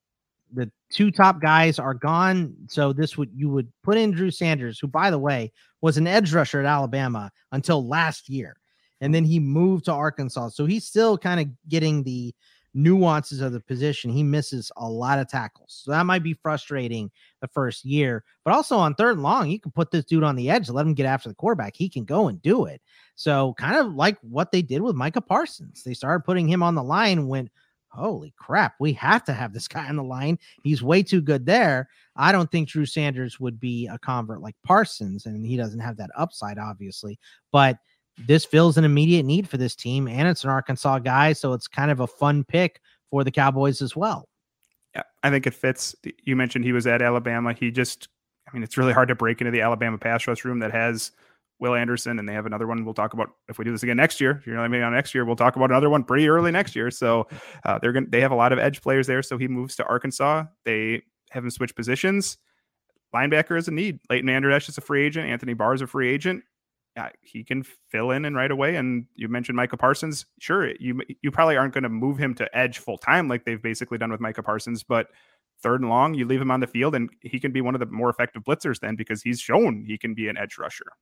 the two top guys are gone. So this would you would put in Drew Sanders, who, by the way, was an edge rusher at Alabama until last year, and then he moved to Arkansas. So he's still kind of getting the nuances of the position, he misses a lot of tackles. So that might be frustrating the first year. But also on third and long, you can put this dude on the edge, let him get after the quarterback. He can go and do it. So kind of like what they did with Micah Parsons. They started putting him on the line when holy crap, we have to have this guy on the line. He's way too good there. I don't think Drew Sanders would be a convert like Parsons, and he doesn't have that upside, obviously. But this fills an immediate need for this team, and it's an Arkansas guy, so it's kind of a fun pick for the Cowboys as well. Yeah, I think it fits. You mentioned he was at Alabama. He just, I mean, it's really hard to break into the Alabama pass rush room that has Will Anderson, and they have another one. We'll talk about if we do this again next year. If you're not maybe on next year, we'll talk about another one pretty early next year. So uh, they're going they have a lot of edge players there. So he moves to Arkansas. They have him switch positions. Linebacker is a need. Leighton Vander Esch is a free agent. Anthony Barr is a free agent yeah, he can fill in and right away. And you mentioned Micah Parsons. Sure, you you probably aren't going to move him to edge full time like they've basically done with Micah Parsons, but third and long, you leave him on the field, and he can be one of the more effective blitzers then because he's shown he can be an edge rusher.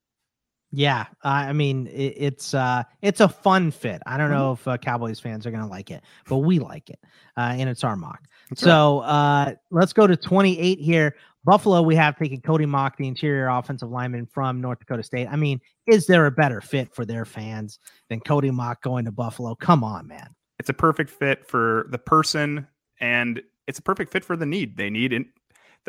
Yeah, I mean it, it's uh it's a fun fit. I don't mm-hmm. know if uh, Cowboys fans are gonna like it, but we like it, uh, and it's our mock. That's so right. uh let's go to 28 here. Buffalo, we have taken Cody Mauch, the interior offensive lineman from North Dakota State. I mean, is there a better fit for their fans than Cody Mauch going to Buffalo? Come on, man. It's a perfect fit for the person, and it's a perfect fit for the need. They need, in,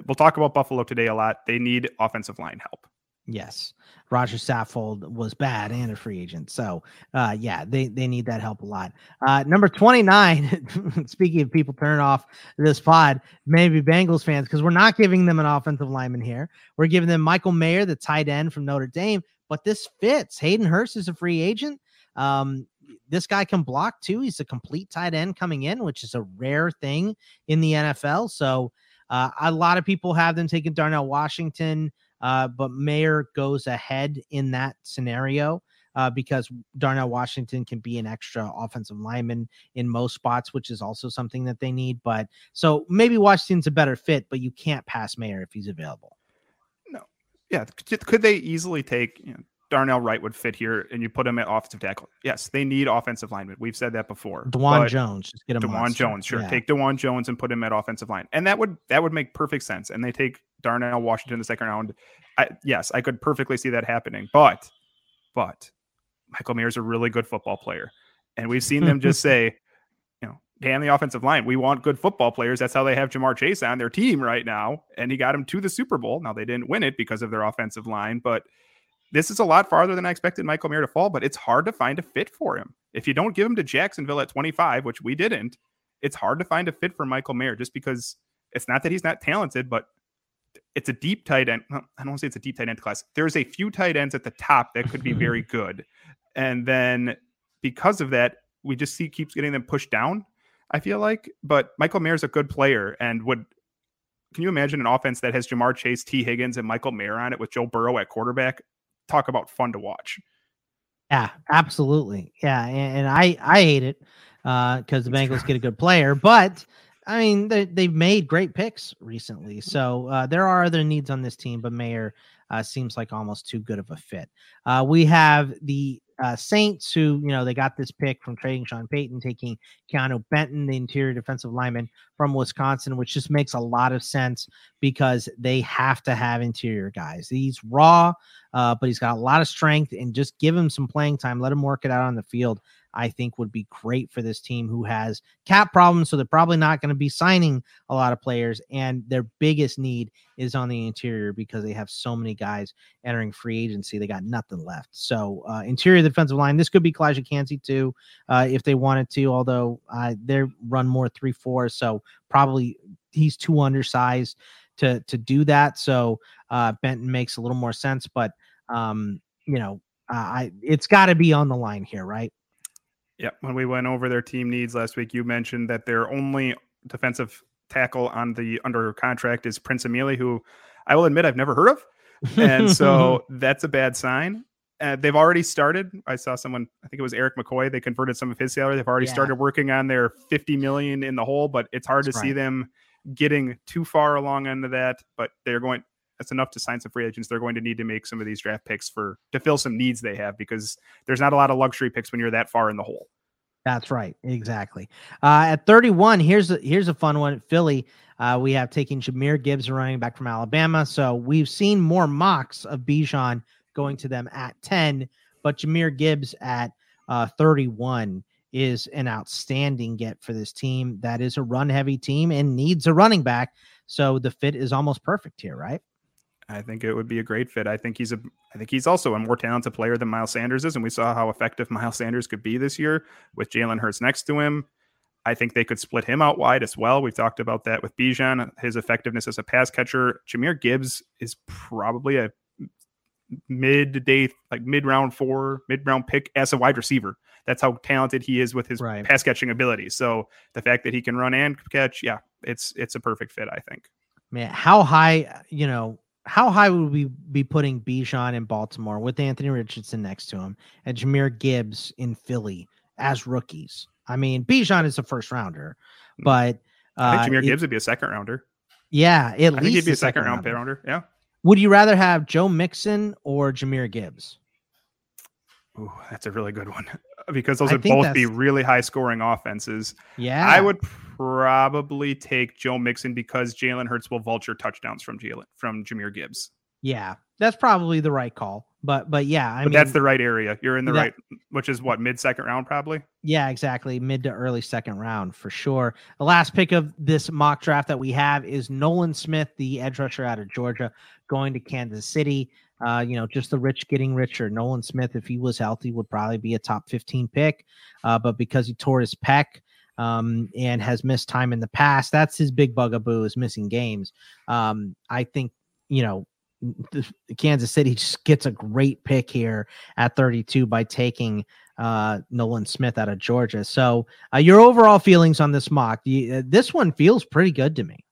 we'll talk about Buffalo today a lot. They need offensive line help. Yes. Roger Saffold was bad and a free agent. So, uh, yeah, they, they need that help a lot. Uh, number 29, speaking of people turning off this pod, maybe Bengals fans, because we're not giving them an offensive lineman here. We're giving them Michael Mayer, the tight end from Notre Dame, but this fits. Hayden Hurst is a free agent. Um, this guy can block too. He's a complete tight end coming in, which is a rare thing in the NFL. So, uh, a lot of people have them taking Darnell Washington. Uh, but Mayer goes ahead in that scenario. uh, because Darnell Washington can be an extra offensive lineman in most spots, which is also something that they need. But so maybe Washington's a better fit, but you can't pass Mayer if he's available. No, yeah, could, they easily take you know, Darnell Wright would fit here, and you put him at offensive tackle. Yes, they need offensive linemen. We've said that before. Dawand Jones, just get him. Dawand Jones, sure. Yeah. Take Dawand Jones and put him at offensive line, and that would that would make perfect sense. And they take Darnell Washington in the second round. I, yes, I could perfectly see that happening. But, but Michael Mayer is a really good football player, and we've seen them just say, you know, damn the offensive line. We want good football players. That's how they have Ja'Marr Chase on their team right now, and he got him to the Super Bowl. Now they didn't win it because of their offensive line, but this is a lot farther than I expected Michael Mayer to fall, but it's hard to find a fit for him. If you don't give him to Jacksonville at 25, which we didn't, it's hard to find a fit for Michael Mayer just because it's not that he's not talented, but it's a deep tight end. I don't want to say it's a deep tight end class. There's a few tight ends at the top that could be very good. And then because of that, we just see keeps getting them pushed down, I feel like. But Michael Mayer's a good player and would can you imagine an offense that has Ja'Marr Chase, Tee Higgins, and Michael Mayer on it with Joe Burrow at quarterback? talk about fun to watch. Yeah, absolutely. Yeah, and, and I I hate it because uh, the Bengals get a good player, but I mean they they've made great picks recently, so uh, there are other needs on this team, but Mayer uh, seems like almost too good of a fit. Uh, we have the uh, Saints, who you know they got this pick from trading Sean Payton, taking Keeanu Benton, the interior defensive lineman from Wisconsin, which just makes a lot of sense because they have to have interior guys. He's raw, uh, but he's got a lot of strength, and just give him some playing time, let him work it out on the field. I think would be great for this team who has cap problems. So they're probably not going to be signing a lot of players. And their biggest need is on the interior because they have so many guys entering free agency. They got nothing left. So uh, interior defensive line, this could be Calijah Kancey too, uh, if they wanted to, although uh, they run more three four. So probably he's too undersized to to do that. So uh, Benton makes a little more sense, but um, you know, I it's got to be on the line here, right? Yeah, when we went over their team needs last week, you mentioned that their only defensive tackle on the under contract is Prince Emili, who I will admit I've never heard of, and so that's a bad sign. Uh, they've already started. I saw someone, I think it was Erik McCoy. They converted some of his salary. They've already yeah. started working on their 50 million in the hole, but it's hard that's to right. see them getting too far along into that. But they're going. That's enough to sign some free agents. They're going to need to make some of these draft picks for to fill some needs they have because there's not a lot of luxury picks when you're that far in the hole. That's right, exactly. Uh, at 31, here's a, here's a fun one. Philly, uh, we have taking Jahmyr Gibbs, running back from Alabama. So we've seen more mocks of Bijan going to them at 10, but Jahmyr Gibbs at uh, 31 is an outstanding get for this team. That is a run heavy team and needs a running back. So the fit is almost perfect here, right? I think it would be a great fit. I think he's a I think he's also a more talented player than Miles Sanders is, and we saw how effective Miles Sanders could be this year with Jalen Hurts next to him. I think they could split him out wide as well. We've talked about that with Bijan, his effectiveness as a pass catcher. Jahmyr Gibbs is probably a mid day, like mid round four, mid round pick as a wide receiver. That's how talented he is with his right. pass catching abilities. So the fact that he can run and catch, yeah, it's it's a perfect fit, I think. Man, how high, you know, how high would we be putting Bijan in Baltimore with Anthony Richardson next to him and Jahmyr Gibbs in Philly as rookies? I mean, Bijan is a first rounder, mm. but uh, I think Jahmyr it, Gibbs would be a second rounder. Yeah, at I least he'd be a second, second round rounder. Yeah. Would you rather have Joe Mixon or Jahmyr Gibbs? Ooh, that's a really good one because those I would both be really high scoring offenses. Yeah. I would probably take Joe Mixon because Jalen Hurts will vulture touchdowns from Jalen from Jahmyr Gibbs. Yeah, that's probably the right call. But but yeah, I but mean that's the right area. You're in the that, right, which is what mid second round probably. Yeah, exactly, mid to early second round for sure. The last pick of this mock draft that we have is Nolan Smith, the edge rusher out of Georgia, going to Kansas City. Uh, you know, just the rich getting richer. Nolan Smith, if he was healthy, would probably be a top 15 pick. Uh, but because he tore his pec um, and has missed time in the past, that's his big bugaboo is missing games. Um, I think, you know, Kansas City just gets a great pick here at 32 by taking uh, Nolan Smith out of Georgia. So, uh, your overall feelings on this mock? You, uh, this one feels pretty good to me.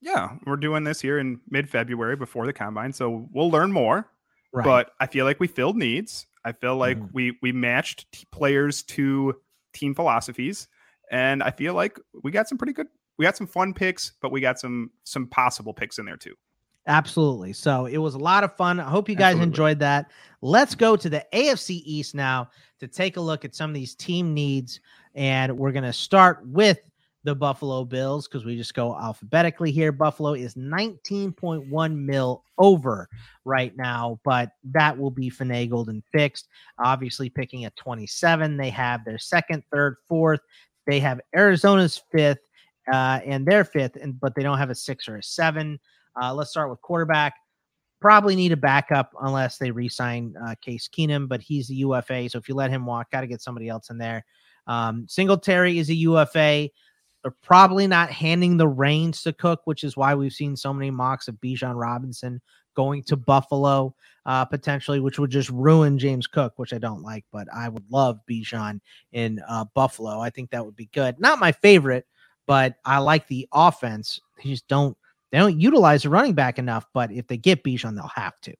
Yeah, we're doing this here in mid February before the combine, so we'll learn more. Right. But I feel like we filled needs. I feel like mm-hmm. we we matched t- players to team philosophies, and I feel like we got some pretty good. We got some fun picks, but we got some some possible picks in there too. Absolutely. So it was a lot of fun. I hope you guys Absolutely. enjoyed that. Let's go to the AFC East now to take a look at some of these team needs. And we're going to start with the Buffalo Bills because we just go alphabetically here. Buffalo is 19.1 mil over right now, but that will be finagled and fixed. Obviously, picking at 27, they have their second, third, fourth. They have Arizona's fifth uh, and their fifth, and but they don't have a six or a seven. Uh, let's start with quarterback. Probably need a backup unless they re-sign uh, Case Keenum, but he's the UFA. So if you let him walk, got to get somebody else in there. Um, Singletary is a UFA. They're probably not handing the reins to Cook, which is why we've seen so many mocks of Bijan Robinson going to Buffalo uh, potentially, which would just ruin James Cook, which I don't like. But I would love Bijan in uh, Buffalo. I think that would be good. Not my favorite, but I like the offense. They just don't they don't utilize the running back enough, but if they get Bijan, they'll have to.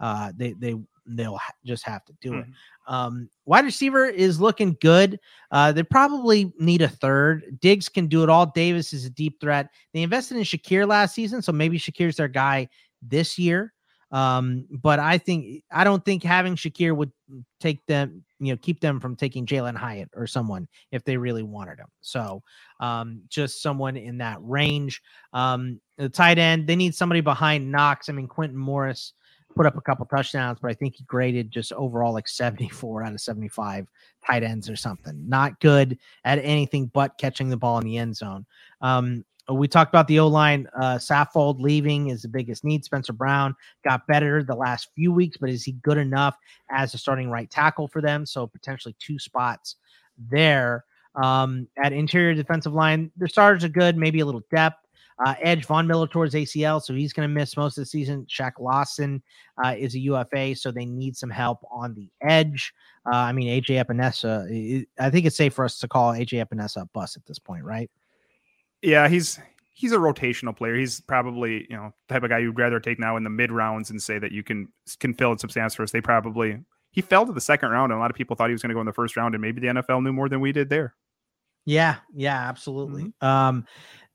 Uh, they they they'll ha- just have to do mm-hmm. it. Um, wide receiver is looking good. Uh, they probably need a third. Diggs can do it all. Davis is a deep threat. They invested in Shakir last season, so maybe Shakir's their guy this year. Um, but I think I don't think having Shakir would take them, you know, keep them from taking Jalin Hyatt or someone if they really wanted him. So um, just someone in that range. Um, the tight end, they need somebody behind Knox. I mean, Quintin Morris put up a couple touchdowns, but I think he graded just overall like 74 out of 75 tight ends or something. Not good at anything but catching the ball in the end zone. Um, we talked about the O line. Uh, Saffold leaving is the biggest need. Spencer Brown got better the last few weeks, but is he good enough as a starting right tackle for them? So potentially two spots there. Um, at interior defensive line, their starters are good, maybe a little depth. Uh, Edge Von Miller towards ACL, so he's going to miss most of the season. Shaq Lawson uh, is a UFA, so they need some help on the edge. Uh, I mean, AJ Epenesa, I think it's safe for us to call AJ Epenesa a bust at this point, right? Yeah, he's he's a rotational player. He's probably you know the type of guy you'd rather take now in the mid rounds and say that you can can fill in some stats for us. They probably he fell to the second round, and a lot of people thought he was going to go in the first round, and maybe the NFL knew more than we did there. Yeah, yeah, absolutely. Mm-hmm. Um,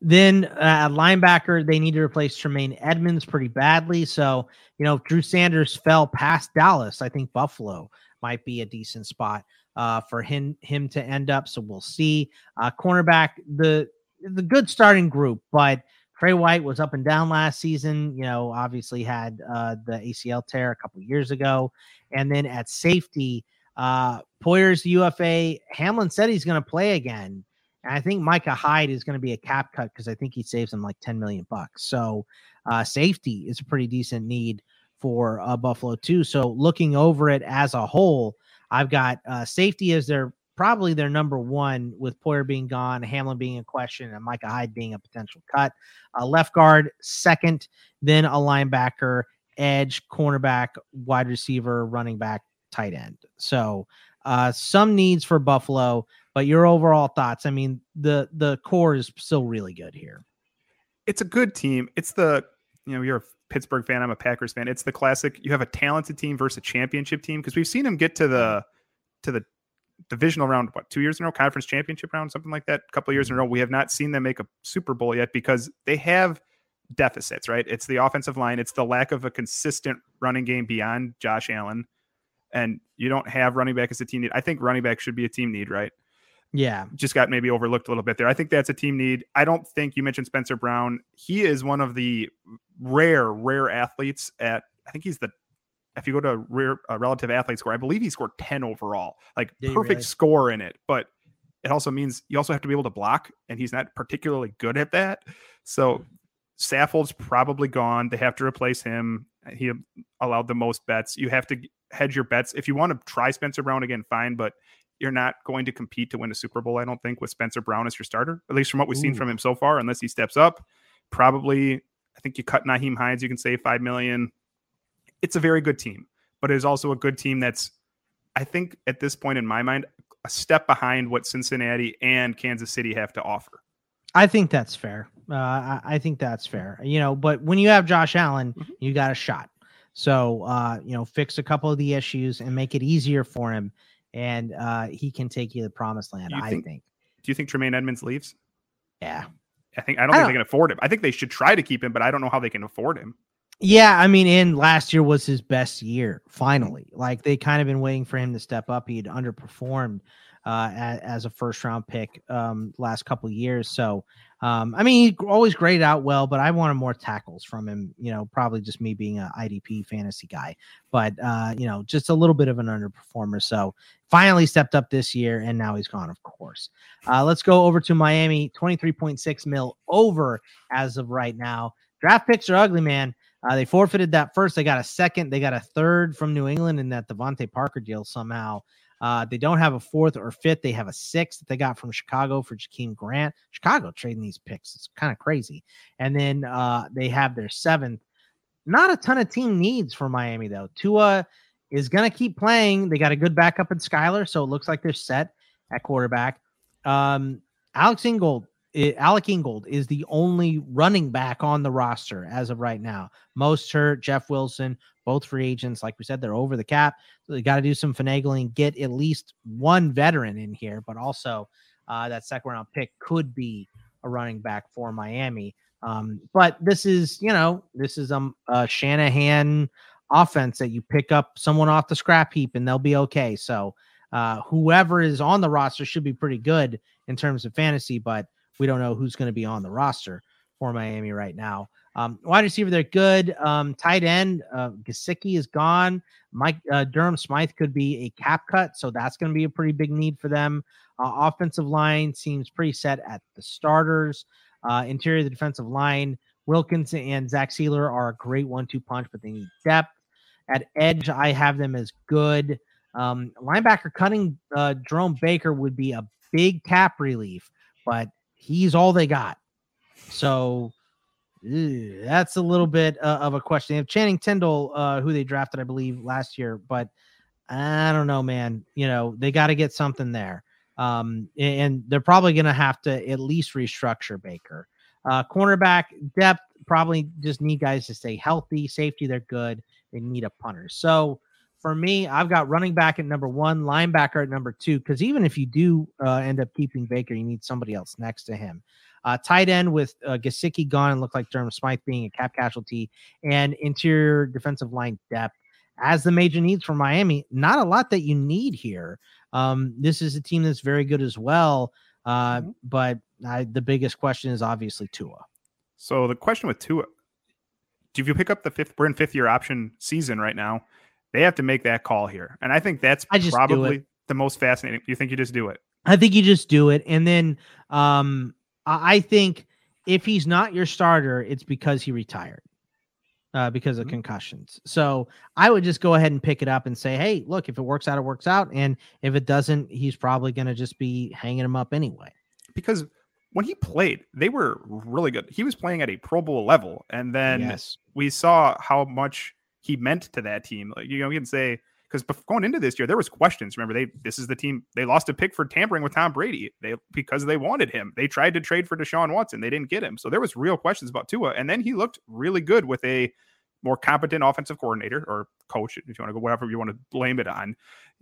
then uh, linebacker, they need to replace Tremaine Edmunds pretty badly. So you know, Drew Sanders fell past Dallas. I think Buffalo might be a decent spot uh, for him him to end up. So we'll see. Uh, cornerback, the the good starting group, but Trey White was up and down last season. You know, obviously had uh, the ACL tear a couple years ago, and then at safety, uh, Poyer's UFA. Hamlin said he's going to play again. And I think Micah Hyde is going to be a cap cut because I think he saves him like 10 million bucks. So uh, safety is a pretty decent need for uh, Buffalo too. So looking over it as a whole, I've got uh, safety as their probably their number one with Poyer being gone, Hamlin being a question, and Micah Hyde being a potential cut. Uh, left guard, second, then a linebacker, edge, cornerback, wide receiver, running back, tight end. So uh, some needs for Buffalo, but your overall thoughts? I mean, the the core is still really good here. It's a good team. It's the you know you're a Pittsburgh fan. I'm a Packers fan. It's the classic. You have a talented team versus a championship team because we've seen them get to the to the divisional round, what, two years in a row, conference championship round, something like that, a couple of years in a mm-hmm. row. We have not seen them make a Super Bowl yet because they have deficits, right? It's the offensive line, it's the lack of a consistent running game beyond Josh Allen. And you don't have running back as a team need. I think running back should be a team need, right? Yeah. Just got maybe overlooked a little bit there. I think that's a team need. I don't think you mentioned Spencer Brown. He is one of the rare, rare athletes at, I think he's the if you go to rear, uh, relative athlete score, I believe he scored 10 overall, like perfect really? score in it. But it also means you also have to be able to block, and he's not particularly good at that. So Saffold's probably gone. They have to replace him. He allowed the most bets. You have to hedge your bets. If you want to try Spencer Brown again, fine, but you're not going to compete to win a Super Bowl, I don't think, with Spencer Brown as your starter, at least from what we've Ooh. seen from him so far, unless he steps up. Probably, I think you cut Nyheim Hines, you can save five million it's a very good team, but it is also a good team that's, I think, at this point in my mind, a step behind what Cincinnati and Kansas City have to offer. I think that's fair. Uh, I, I, think that's fair. You know, but when you have Josh Allen, mm-hmm. you got a shot. So, uh, you know, fix a couple of the issues and make it easier for him, and uh, he can take you to the promised land. I think, think. Do you think Tremaine Edmunds leaves? Yeah. I think I don't I think don't, they can afford him. I think they should try to keep him, but I don't know how they can afford him. Yeah, I mean, in last year was his best year. Finally, like they kind of been waiting for him to step up. He had underperformed uh, as, as, a first round pick um, last couple years. So, um, I mean, he always graded out well, but I wanted more tackles from him. You know, probably just me being an IDP fantasy guy, but uh, you know, just a little bit of an underperformer. So, finally stepped up this year, and now he's gone. Of course. Uh, let's go over to Miami. Twenty three point six mil over as of right now. Draft picks are ugly, man. Uh, they forfeited that first. They got a second. They got a third from New England in that DeVante Parker deal somehow. Uh, they don't have a fourth or fifth. They have a sixth that they got from Chicago for Jakeem Grant. Chicago trading these picks. It's kind of crazy. And then uh, they have their seventh. Not a ton of team needs for Miami, though. Tua is going to keep playing. They got a good backup in Skylar, so it looks like they're set at quarterback. Um, Alex Ingold it, Alec Ingold is the only running back on the roster as of right now. Mostert, Jeff Wilson, both free agents. Like we said, they're over the cap. So they got to do some finagling, get at least one veteran in here, but also uh, that second round pick could be a running back for Miami. Um, but this is, you know, this is um, a Shanahan offense that you pick up someone off the scrap heap and they'll be okay. So uh, whoever is on the roster should be pretty good in terms of fantasy, but we don't know who's going to be on the roster for Miami right now. Um, wide receiver, they're good. Um, tight end, uh, Gesicki is gone. Mike uh, Durham Smythe could be a cap cut, so that's going to be a pretty big need for them. Uh, offensive line seems pretty set at the starters. Uh, interior the defensive line, Wilkins and Zach Sieler are a great one-two punch, but they need depth. At edge, I have them as good. Um, linebacker cutting uh, Jerome Baker would be a big cap relief, but he's all they got. So ew, that's a little bit uh, of a question. They have Channing Tindall, uh, who they drafted, I believe, last year, but I don't know, man. You know, they got to get something there. Um, and they're probably going to have to at least restructure Baker. Uh, cornerback depth probably just need guys to stay healthy. Safety, they're good. They need a punter. So for me, I've got running back at number one, linebacker at number two, because even if you do uh, end up keeping Baker, you need somebody else next to him. Uh, tight end with uh, Gesicki gone and looked like Durham Smythe being a cap casualty, and interior defensive line depth as the major needs for Miami. Not a lot that you need here. Um, this is a team that's very good as well, uh, mm-hmm. but I, the biggest question is obviously Tua. So the question with Tua, do you pick up the fifth? We're in fifth year option season right now. They have to make that call here. And I think that's I probably the most fascinating. You think you just do it? I think you just do it. And then um, I think if he's not your starter, it's because he retired. Uh, because of mm-hmm. concussions. So I would just go ahead and pick it up and say, hey, look, if it works out, it works out. And if it doesn't, he's probably going to just be hanging him up anyway. Because when he played, they were really good. He was playing at a Pro Bowl level. And then yes. we saw how much he meant to that team. Like, you know, you can say because going into this year, there was questions. Remember, they this is the team they lost a pick for tampering with Tom Brady. They because they wanted him. They tried to trade for Deshaun Watson. They didn't get him. So there was real questions about Tua. And then he looked really good with a more competent offensive coordinator or coach, if you want to go whatever you want to blame it on.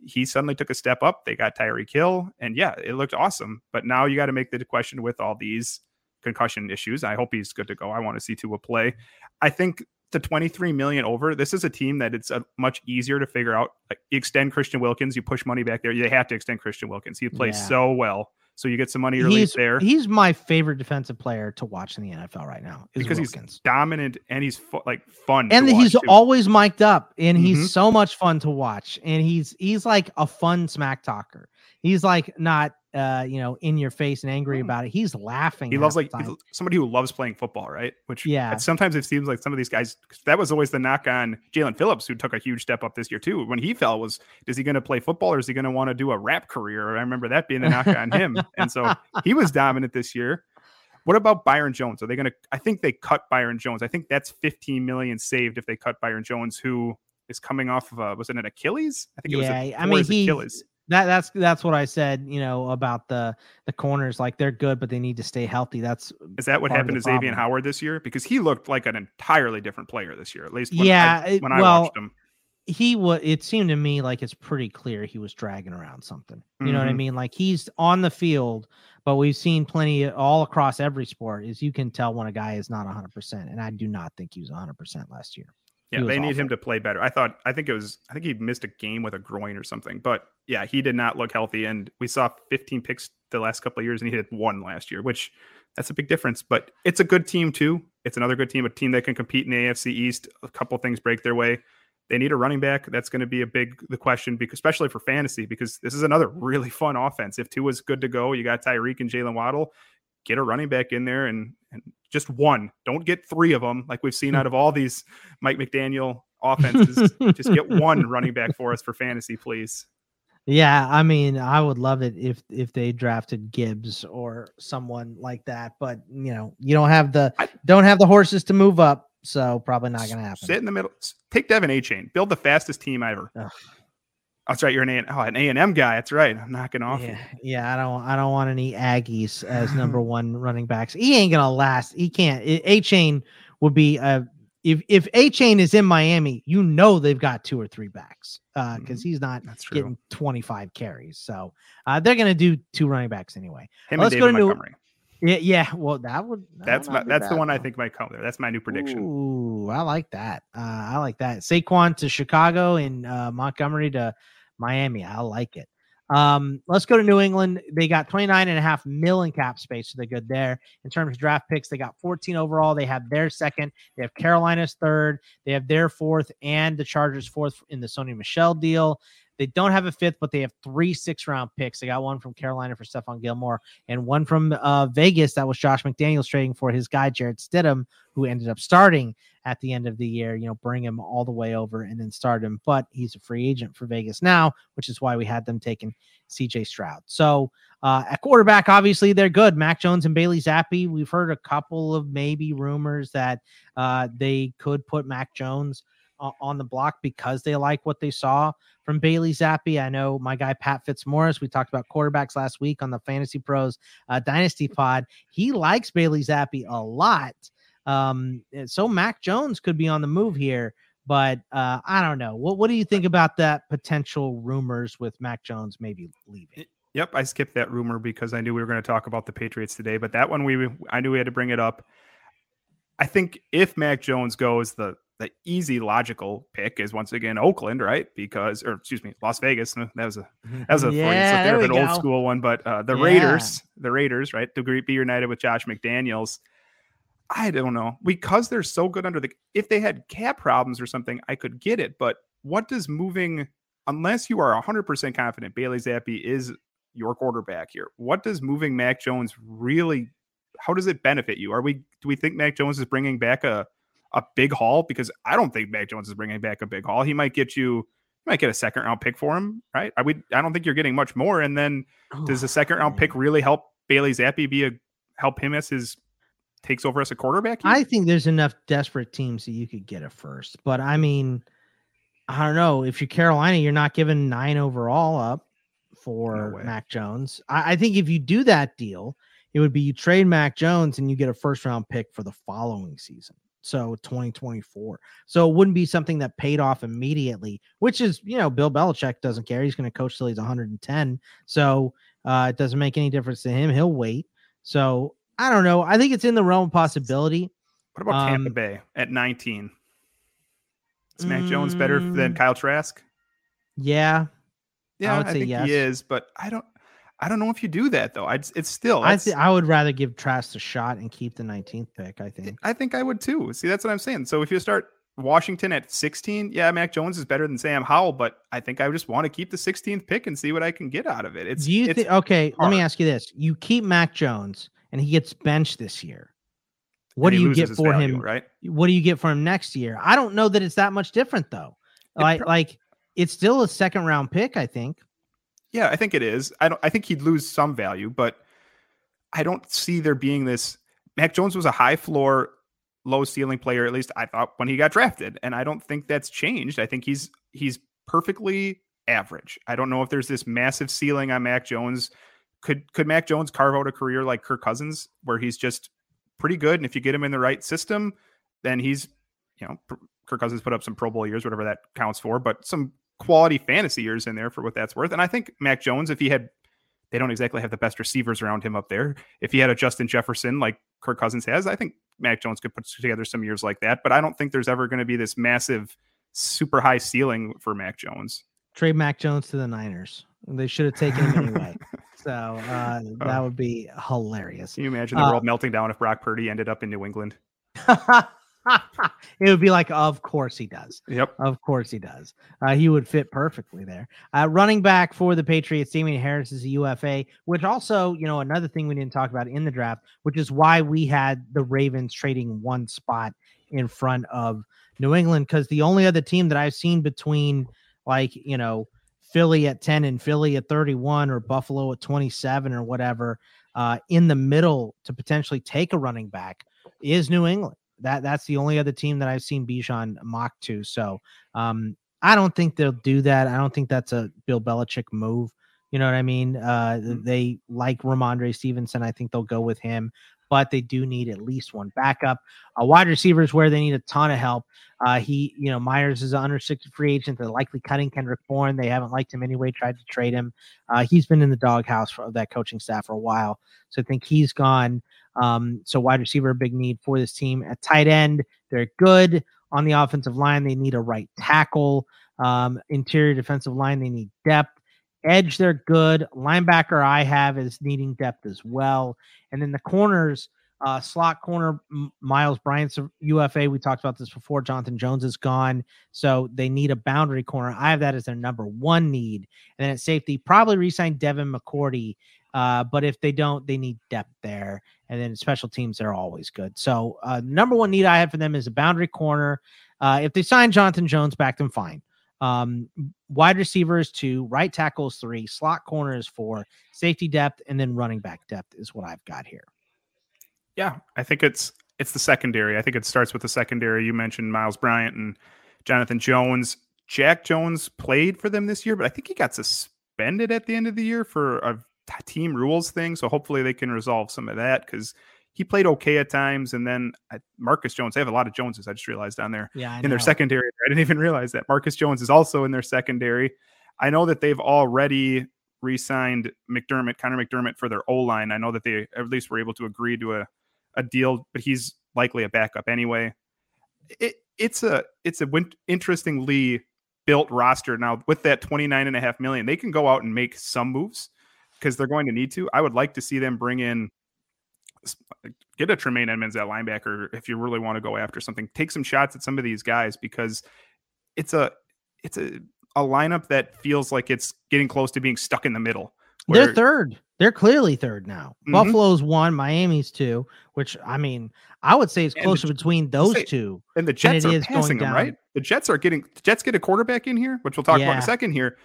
He suddenly took a step up. They got Tyreek Hill, and yeah, it looked awesome. But now you got to make the question with all these concussion issues. I hope he's good to go. I want to see Tua play. I think to 23 million over, this is a team that it's a much easier to figure out. Like you extend Christian Wilkins, you push money back there. They have to extend Christian Wilkins. He plays yeah. so well. So you get some money released there. He's my favorite defensive player to watch in the NFL right now. because Wilkins. he's dominant and he's fu- like fun. And he's too. always mic'd up and he's mm-hmm. so much fun to watch. And he's he's like a fun smack talker. He's like not uh, you know, in your face and angry mm. about it. He's laughing. He loves like somebody who loves playing football, right? Which yeah, sometimes it seems like some of these guys. That was always the knock on Jaelan Phillips, who took a huge step up this year too. When he fell, was is he going to play football or is he going to want to do a rap career? I remember that being the knock on him, and so he was dominant this year. What about Byron Jones? Are they going to? I think they cut Byron Jones. I think that's 15 million saved if they cut Byron Jones, who is coming off of a, was it an Achilles? I think it yeah, was. A, I mean, he, Achilles that that's that's what I said. You know about the the corners, like they're good, but they need to stay healthy. That's is that what happened to Xavier Howard this year? Because he looked like an entirely different player this year. At least when yeah, I, when I well, watched him, he was. It seemed to me like it's pretty clear he was dragging around something. You mm-hmm. know what I Mm-hmm. mean? Like he's on the field, but we've seen plenty all across every sport. Is you can tell when a guy is not 100, percent and I do not think he was 100 percent last year. Yeah, they need him to play better. I thought, I think it was, I think he missed a game with a groin or something. But yeah, he did not look healthy. And we saw 15 picks the last couple of years, and he had one last year, which that's a big difference. But it's a good team too. It's another good team, a team that can compete in the AFC East. A couple things break their way. They need a running back. That's going to be a big the question, because especially for fantasy, because this is another really fun offense. If Tua is good to go, you got Tyreek and Jaylen Waddle. Get a running back in there and and just one. Don't get three of them like we've seen out of all these Mike McDaniel offenses. just get one running back for us for fantasy, please. Yeah, I mean, I would love it if if they drafted Gibbs or someone like that, but you know, you don't have the don't have the horses to move up, so probably not going to happen. Sit in the middle. Take Devon Achane. Build the fastest team ever. Ugh. That's right. You're an A oh, an A and M guy. That's right. I'm knocking off. Yeah, yeah. I don't. I don't want any Aggies as number one running backs. He ain't gonna last. He can't. Achane would be a. If if Achane is in Miami, you know they've got two or three backs because uh, Mm-hmm. he's not getting 25 carries. So uh, they're gonna do two running backs anyway. Him Let's and go David to Montgomery. New. Yeah, yeah. Well, that would. That That's my, that's the one I think might come there. That's my new prediction. Ooh, I like that. Uh, I like that. Saquon to Chicago and uh, Montgomery to Miami. I like it. Um, let's go to New England. They got 29 and a half mil in cap space, so they're good there. In terms of draft picks, they got 14 overall. They have their second. They have Carolina's third. They have their fourth and the Chargers fourth in the Sony Michel deal. They don't have a fifth, but they have three six round picks. They got one from Carolina for Stephon Gilmore and one from uh, Vegas that was Josh McDaniels trading for his guy, Jarrett Stidham, who ended up starting at the end of the year, you know, bring him all the way over and then start him. But he's a free agent for Vegas now, which is why we had them taking CJ Stroud. So uh, at quarterback, obviously they're good. Mac Jones and Bailey Zappe. We've heard a couple of maybe rumors that uh, they could put Mac Jones on the block because they like what they saw from Bailey Zappe. I know my guy Pat Fitzmaurice. We talked about quarterbacks last week on the Fantasy Pros uh, Dynasty Pod. He likes Bailey Zappe a lot. Um, so Mac Jones could be on the move here, but uh, I don't know. What What do you think about that potential rumors with Mac Jones maybe leaving? Yep, I skipped that rumor because I knew we were going to talk about the Patriots today, but that one we I knew we had to bring it up. I think if Mac Jones goes, the the easy logical pick is once again Oakland, right? Because or excuse me, Las Vegas. That was a that was a yeah, there there an old school one, but uh, the Yeah. Raiders, the Raiders, right? To be united with Josh McDaniels. I don't know because they're so good under the. If they had cap problems or something, I could get it. But what does moving, unless you are hundred percent confident Bailey Zappe is your quarterback here, what does moving Mac Jones really? How does it benefit you? Are we? Do we think Mac Jones is bringing back a a big haul? Because I don't think Mac Jones is bringing back a big haul. He might get you. You might get a second round pick for him, right? I would. I don't think you're getting much more. And then does oh, the second round pick really help Bailey Zappe be a help him as his takes over as a quarterback? here? I think there's enough desperate teams that you could get a first, but I mean, I don't know. If you're Carolina, you're not giving nine overall up for way. Mac Jones. I, I think if you do that deal, it would be you trade Mac Jones and you get a first round pick for the following season. So 2024. So it wouldn't be something that paid off immediately, which is, you know, Bill Belichick doesn't care. He's going to coach till he's 110. So uh, it doesn't make any difference to him. He'll wait. So I don't know. I think it's in the realm of possibility. What about Tampa Um, Bay at 19? Is Mac Jones better than Mm. Kyle Trask? Yeah. Yeah, I, would I, say think yes. he is, but I don't. I don't know if you do that though. I'd, it's still. I th- I would rather give Trask a shot and keep the 19th pick, I think. I think I would too. See, that's what I'm saying. So if you start Washington at 16, yeah, Mac Jones is better than Sam Howell, but I think I just want to keep the 16th pick and see what I can get out of it. It's Do you think okay, let me ask you this. You keep Mac Jones and he gets benched this year. What do you get for value, him? right? What do you get for him next year? I don't know that it's that much different though. Like like it's still a second round pick, I think. Yeah, I think it is. I don't. I think he'd lose some value, but I don't see there being this. Mac Jones was a high floor, low ceiling player. At least I thought when he got drafted, and I don't think that's changed. I think he's he's perfectly average. I don't know if there's this massive ceiling on Mac Jones. Could could Mac Jones carve out a career like Kirk Cousins, where he's just pretty good, and if you get him in the right system, then he's, you know, Kirk Cousins put up some Pro Bowl years, whatever that counts for, but some quality fantasy years in there for what that's worth. And I think Mac Jones, if he had, they don't exactly have the best receivers around him up there. If he had a Justin Jefferson like Kirk Cousins has, I think Mac Jones could put together some years like that. But I don't think there's ever going to be this massive, super high ceiling for Mac Jones. Trade Mac Jones to the Niners. They should have taken him anyway. so uh, that would be hilarious. Can you imagine the uh, world melting down if Brock Purdy ended up in New England? it would be like, of course he does. Yep. Of course he does. Uh, he would fit perfectly there. Uh, running back for the Patriots, Damien Harris is a UFA, which also, you know, another thing we didn't talk about in the draft, which is why we had the Ravens trading one spot in front of New England, because the only other team that I've seen between like, you know, Philly at 10 and Philly at 31 or Buffalo at 27 or whatever uh, in the middle to potentially take a running back is New England. That that's the only other team that I've seen Bijan mock to. So um, I don't think they'll do that. I don't think that's a Bill Belichick move. You know what I mean? Uh, mm-hmm. They like Rhamondre Stevenson. I think they'll go with him, but they do need at least one backup. A wide receivers where they need a ton of help. Uh, he, you know, Meyers is an unrestricted free agent. They're likely cutting Kendrick Bourne. They haven't liked him anyway. Tried to trade him. Uh, he's been in the doghouse for that coaching staff for a while, so I think he's gone. Um, so wide receiver, big need for this team. At tight end, they're good on the offensive line. They need a right tackle. Um, interior defensive line, they need depth. Edge, they're good. Linebacker, I have is needing depth as well. And then the corners, uh, slot corner, Myles Bryant's UFA. We talked about this before. Jonathan Jones is gone. So they need a boundary corner. I have that as their number one need. And then at safety, probably resign Devin McCourty. Uh, but if they don't, they need depth there. And then special teams, they're always good. So, uh, number one need I have for them is a boundary corner. Uh, if they sign Jonathan Jones back, then fine. Um, wide receivers two, right tackles three, slot corners four, safety depth, and then running back depth is what I've got here. Yeah, I think it's it's the secondary. I think it starts with the secondary. You mentioned Myles Bryant and Jonathan Jones. Jack Jones played for them this year, but I think he got suspended at the end of the year for a team rules thing. So hopefully they can resolve some of that because he played okay at times. And then uh, Marcus Jones, they have a lot of Joneses. I just realized down there yeah, in their secondary. I didn't even realize that Marcus Jones is also in their secondary. I know that they've already re-signed McDermott, Connor McDermott for their O line. I know that they at least were able to agree to a, a deal, but he's likely a backup anyway. It, it's a it's a interestingly built roster now with that 29 and a half million they can go out and make some moves because they're going to need to. I would like to see them bring in get a Tremaine Edmunds at linebacker if you really want to go after something. Take some shots at some of these guys because it's a it's a a lineup that feels like it's getting close to being stuck in the middle. Where, They're third. They're clearly third now. Mm-hmm. Buffalo's one, Miami's two, which I mean, I would say it's closer the, between those say, two. And the Jets are passing them, right? The Jets are getting the Jets get a quarterback in here, which we'll talk yeah. about in a second here.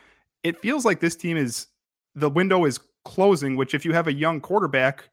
It feels like this team is the window is closing, which if you have a young quarterback,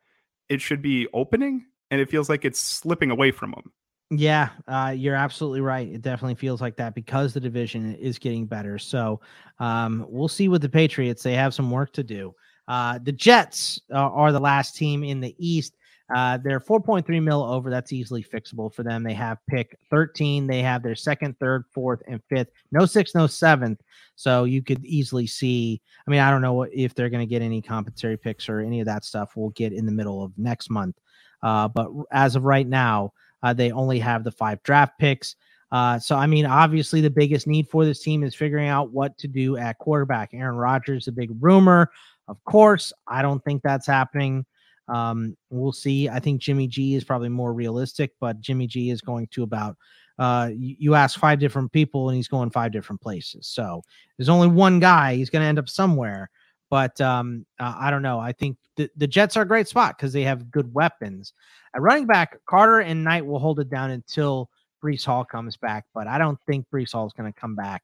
it should be opening, and it feels like it's slipping away from them. Yeah, uh, you're absolutely right. It definitely feels like that because the division is getting better. So um, we'll see with the Patriots. They have some work to do. Uh, the Jets uh, are the last team in the East. Uh, they're 4.3 mil over. That's easily fixable for them. They have pick 13. They have their second, third, fourth, and fifth. No sixth, no seventh. So you could easily see. I mean, I don't know if they're going to get any compensatory picks or any of that stuff. We'll get in the middle of next month. Uh, but as of right now, uh, they only have the five draft picks. Uh, so, I mean, obviously, the biggest need for this team is figuring out what to do at quarterback. Aaron Rodgers, a big rumor. Of course, I don't think that's happening. Um, we'll see. I think Jimmy G is probably more realistic, but Jimmy G is going to about uh, you, you ask five different people and he's going five different places. So there's only one guy. He's going to end up somewhere. But um, uh, I don't know. I think the, the Jets are a great spot because they have good weapons. At running back, Carter and Knight will hold it down until Breece Hall comes back. But I don't think Breece Hall is going to come back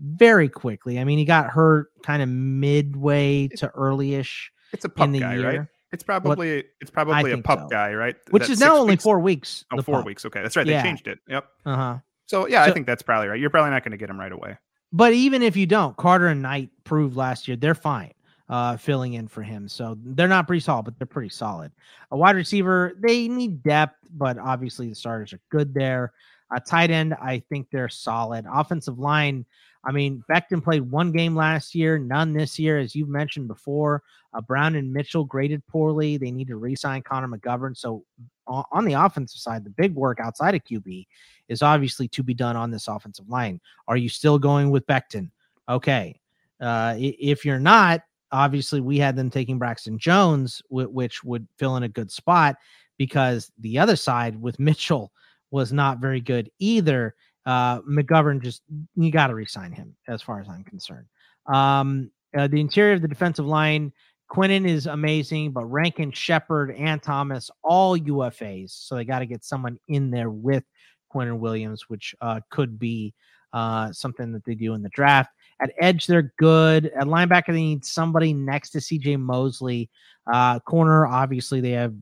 very quickly. I mean, he got hurt kind of midway to early-ish. It's a pup guy, year. right? It's probably what, it's probably a pup so. guy, right? Which that's is now only weeks. four weeks. Oh, four pup. weeks. Okay, that's right. They yeah. changed it. Yep. Uh huh. So yeah, so, I think that's probably right. You're probably not going to get him right away. but even if you don't, Carter and Knight proved last year they're fine uh, filling in for him. So they're not pretty solid, but they're pretty solid. A wide receiver, they need depth, but obviously the starters are good there. A tight end, I think they're solid. Offensive line, I mean, Becton played one game last year, none this year, as you've mentioned before. Uh, Brown and Mitchell graded poorly. They need to re-sign Connor McGovern. So on the offensive side, the big work outside of QB is obviously to be done on this offensive line. Are you still going with Becton? Okay. Uh, if you're not, obviously we had them taking Braxton Jones, which would fill in a good spot because the other side with Mitchell was not very good either. Uh, McGovern just you got to resign him as far as I'm concerned. Um, uh, the interior of the defensive line, Quinnen is amazing, but Rankin, Shepard, and Thomas all UFAs, so they got to get someone in there with Quinnen Williams, which uh, could be uh, something that they do in the draft. At edge, they're good. At linebacker, they need somebody next to CJ Mosley. Uh, corner, obviously, they have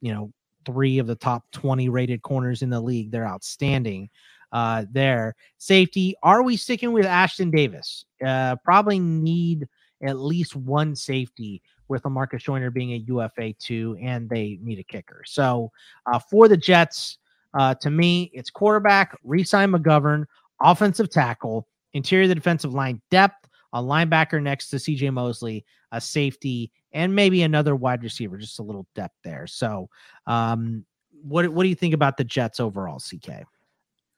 you know three of the top 20 rated corners in the league. They're outstanding uh, there. Safety, are we sticking with Ashtyn Davis? Uh, probably need at least one safety with Lamarcus Joyner being a UFA too, and they need a kicker. So uh, for the Jets, uh, to me, it's quarterback, resign McGovern, offensive tackle, interior the defensive line depth, a linebacker next to CJ Mosley, a safety, and maybe another wide receiver, just a little depth there. So, um, what what do you think about the Jets overall, CK?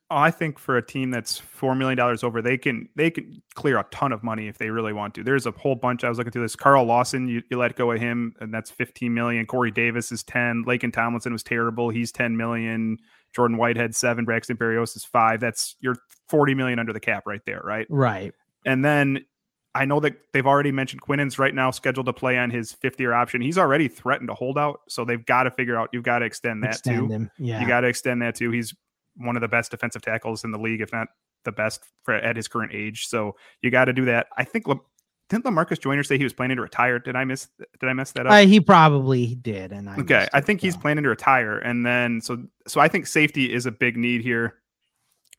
I think for a team that's four million dollars over, they can they can clear a ton of money if they really want to. There's a whole bunch. I was looking through this. Carl Lawson, you, you let go of him, and that's 15 million. Corey Davis is 10. Laken Tomlinson was terrible. He's 10 million. Jordan Whitehead seven, Braxton Berrios is five. That's your 40 million under the cap right there, right? Right. And then I know that they've already mentioned Quinnen's right now scheduled to play on his fifth year option. He's already threatened to hold out, so they've got to figure out you've got to extend that extend too. Him. Yeah. You got to extend that too. He's one of the best defensive tackles in the league, if not the best for, at his current age. So you got to do that. I think didn't Lamarcus Joyner say he was planning to retire? Did I miss? Did I mess that up? Uh, he probably did. And I okay, I think it, he's planning to retire, and then so so I think safety is a big need here,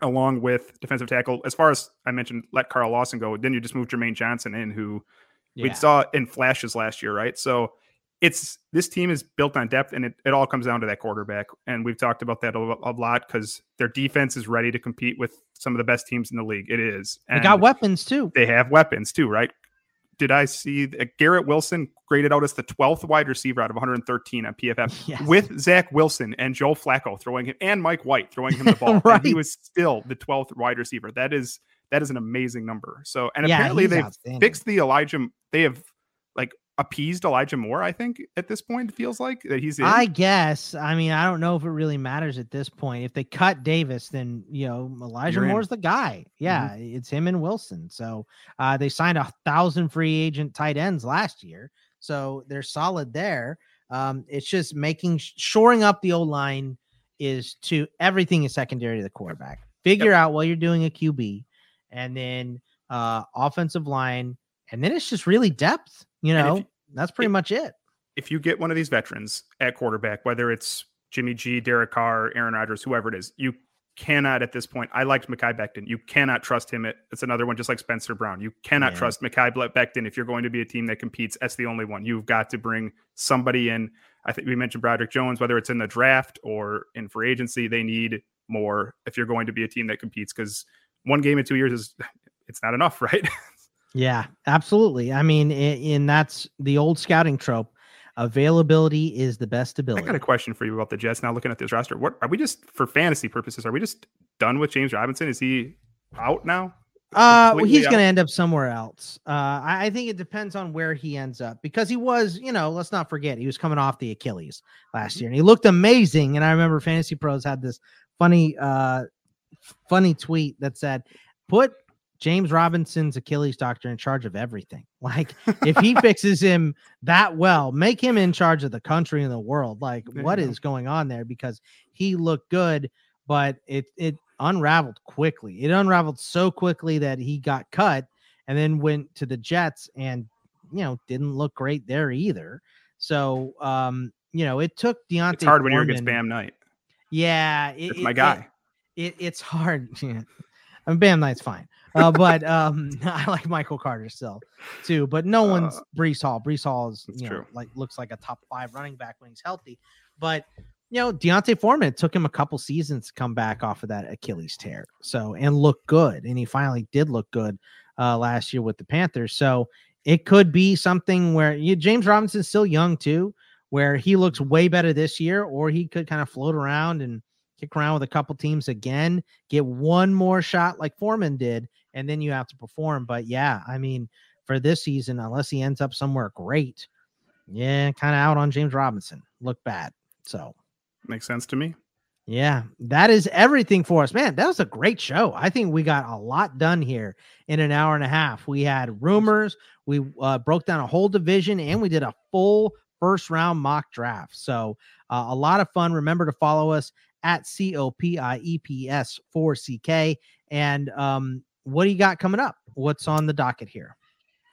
along with defensive tackle. As far as I mentioned, let Carl Lawson go. Then you just move Jermaine Johnson in, who yeah. we saw in flashes last year, right? So it's this team is built on depth, and it, it all comes down to that quarterback. And we've talked about that a, a lot because their defense is ready to compete with some of the best teams in the league. It is. And they got weapons too. They have weapons too, right? did I see Garrett Wilson graded out as the 12th wide receiver out of 113 on PFF yes. with Zach Wilson and Joe Flacco throwing him and Mike White throwing him the ball. right. he was still the 12th wide receiver. That is that is an amazing number. So and yeah, apparently they've fixed the Elijah. They have appeased Elijah Moore, I think, at this point, it feels like that he's in. I guess. I mean, I don't know if it really matters at this point. If they cut Davis, then you know, Elijah You're Moore's in. the guy. Yeah, mm-hmm. it's him and Wilson. So uh, they signed a thousand free agent tight ends last year. So they're solid there. Um, it's just making shoring up the O line is to everything is secondary to the quarterback. Figure yep. out what you're doing a QB, and then uh offensive line, and then it's just really depth you know, that's pretty if, much it. If you get one of these veterans at quarterback, whether it's Jimmy G, Derek Carr, Aaron Rodgers, whoever it is, you cannot at this point. I liked Mekhi Becton. You cannot trust him. it's another one, just like Spencer Brown. You cannot yeah. trust Mekhi Becton if you're going to be a team that competes. That's the only one. You've got to bring somebody in. I think we mentioned Broderick Jones, whether it's in the draft or in free agency, they need more if you're going to be a team that competes because one game in two years is it's not enough, right? Yeah, absolutely. I mean, and that's the old scouting trope. Availability is the best ability. I got a question for you about the Jets. Now looking at this roster, what are we just for fantasy purposes? Are we just done with James Robinson? Is he out now? Uh, well, he's going to end up somewhere else. Uh, I, I, think it depends on where he ends up because he was, you know, let's not forget he was coming off the Achilles last mm-hmm. year and he looked amazing. And I remember Fantasy Pros had this funny, uh, funny tweet that said, "Put James Robinson's Achilles doctor in charge of everything. Like, if he fixes him that well, make him in charge of the country and the world. Like, there what is going on there? Because he looked good, but it it unraveled quickly. It unraveled so quickly that he got cut and then went to the Jets and you know didn't look great there either. So um, you know, it took D'Onta. It's hard when you're against Bam Knight. Yeah, it, it's my guy. It, it, it's hard. I mean, Bam Knight's fine. Uh, but um, I like Michael Carter still too. But no one's Uh, Breece Hall. Breece Hall is you know true. like looks like a top five running back when he's healthy. But you know, D'Onta Foreman it took him a couple seasons to come back off of that Achilles tear. So and look good, and he finally did look good uh, last year with the Panthers. So it could be something where you, James Robinson's still young too, where he looks way better this year, or he could kind of float around and kick around with a couple teams again, get one more shot like Foreman did, and then you have to perform. But yeah, I mean, for this season, unless he ends up somewhere great, yeah, kind of out on James Robinson. Look bad. So Makes sense to me. yeah, that is everything for us, man. That was a great show. I think we got a lot done here in an hour and a half. We had rumors, we uh, broke down a whole division, and we did a full first round mock draft. So uh, a lot of fun. Remember to follow us at C O P I E P S 4CK. And um, what do you got coming up? What's on the docket here?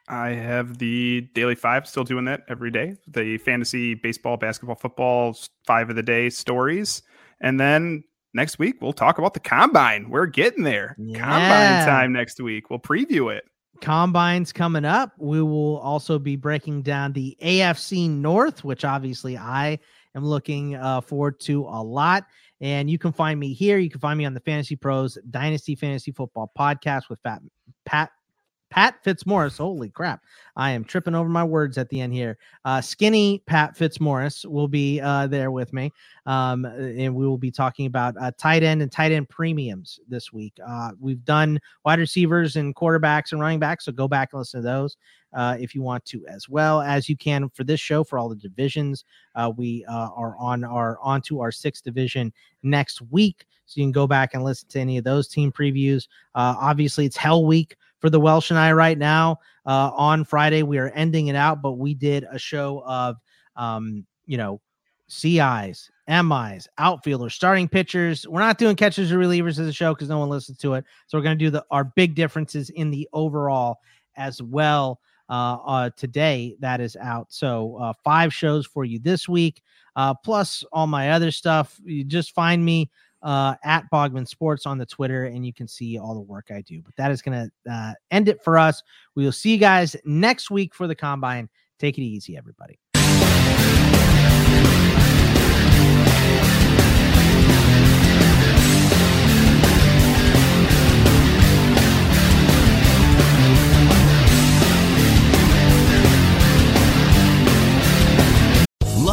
I have the Daily Five, still doing that every day. The fantasy, baseball, basketball, football, five of the day stories. And then next week, we'll talk about the combine. We're getting there. Yeah. Combine time next week. We'll preview it. combines coming up. We will also be breaking down the AFC North, which obviously I am looking uh, forward to a lot. And you can find me here. You can find me on the Fantasy Pros Dynasty Fantasy Football Podcast with Pat Pat Pat Fitzmaurice. Holy crap. I am tripping over my words at the end here. Uh, skinny Pat Fitzmaurice will be uh, there with me. Um, and we will be talking about uh, tight end and tight end premiums this week. Uh, we've done wide receivers and quarterbacks and running backs. So go back and listen to those uh, if you want to, as well as you can for this show for all the divisions. Uh, we uh, are on our onto our sixth division next week, so you can go back and listen to any of those team previews. Uh, obviously, it's Hell Week for the Welsh and I right now. Uh, on Friday, we are ending it out, but we did a show of, um, you know, CIs, MIs, outfielders, starting pitchers. We're not doing catchers or relievers as a show because no one listens to it. So we're going to do the our big differences in the overall as well uh, uh today that is out. So uh five shows for you this week, uh plus all my other stuff. You just find me uh at Bogman Sports on the Twitter and you can see all the work I do. But that is going to end it for us. We will see you guys next week for the combine. Take it easy everybody.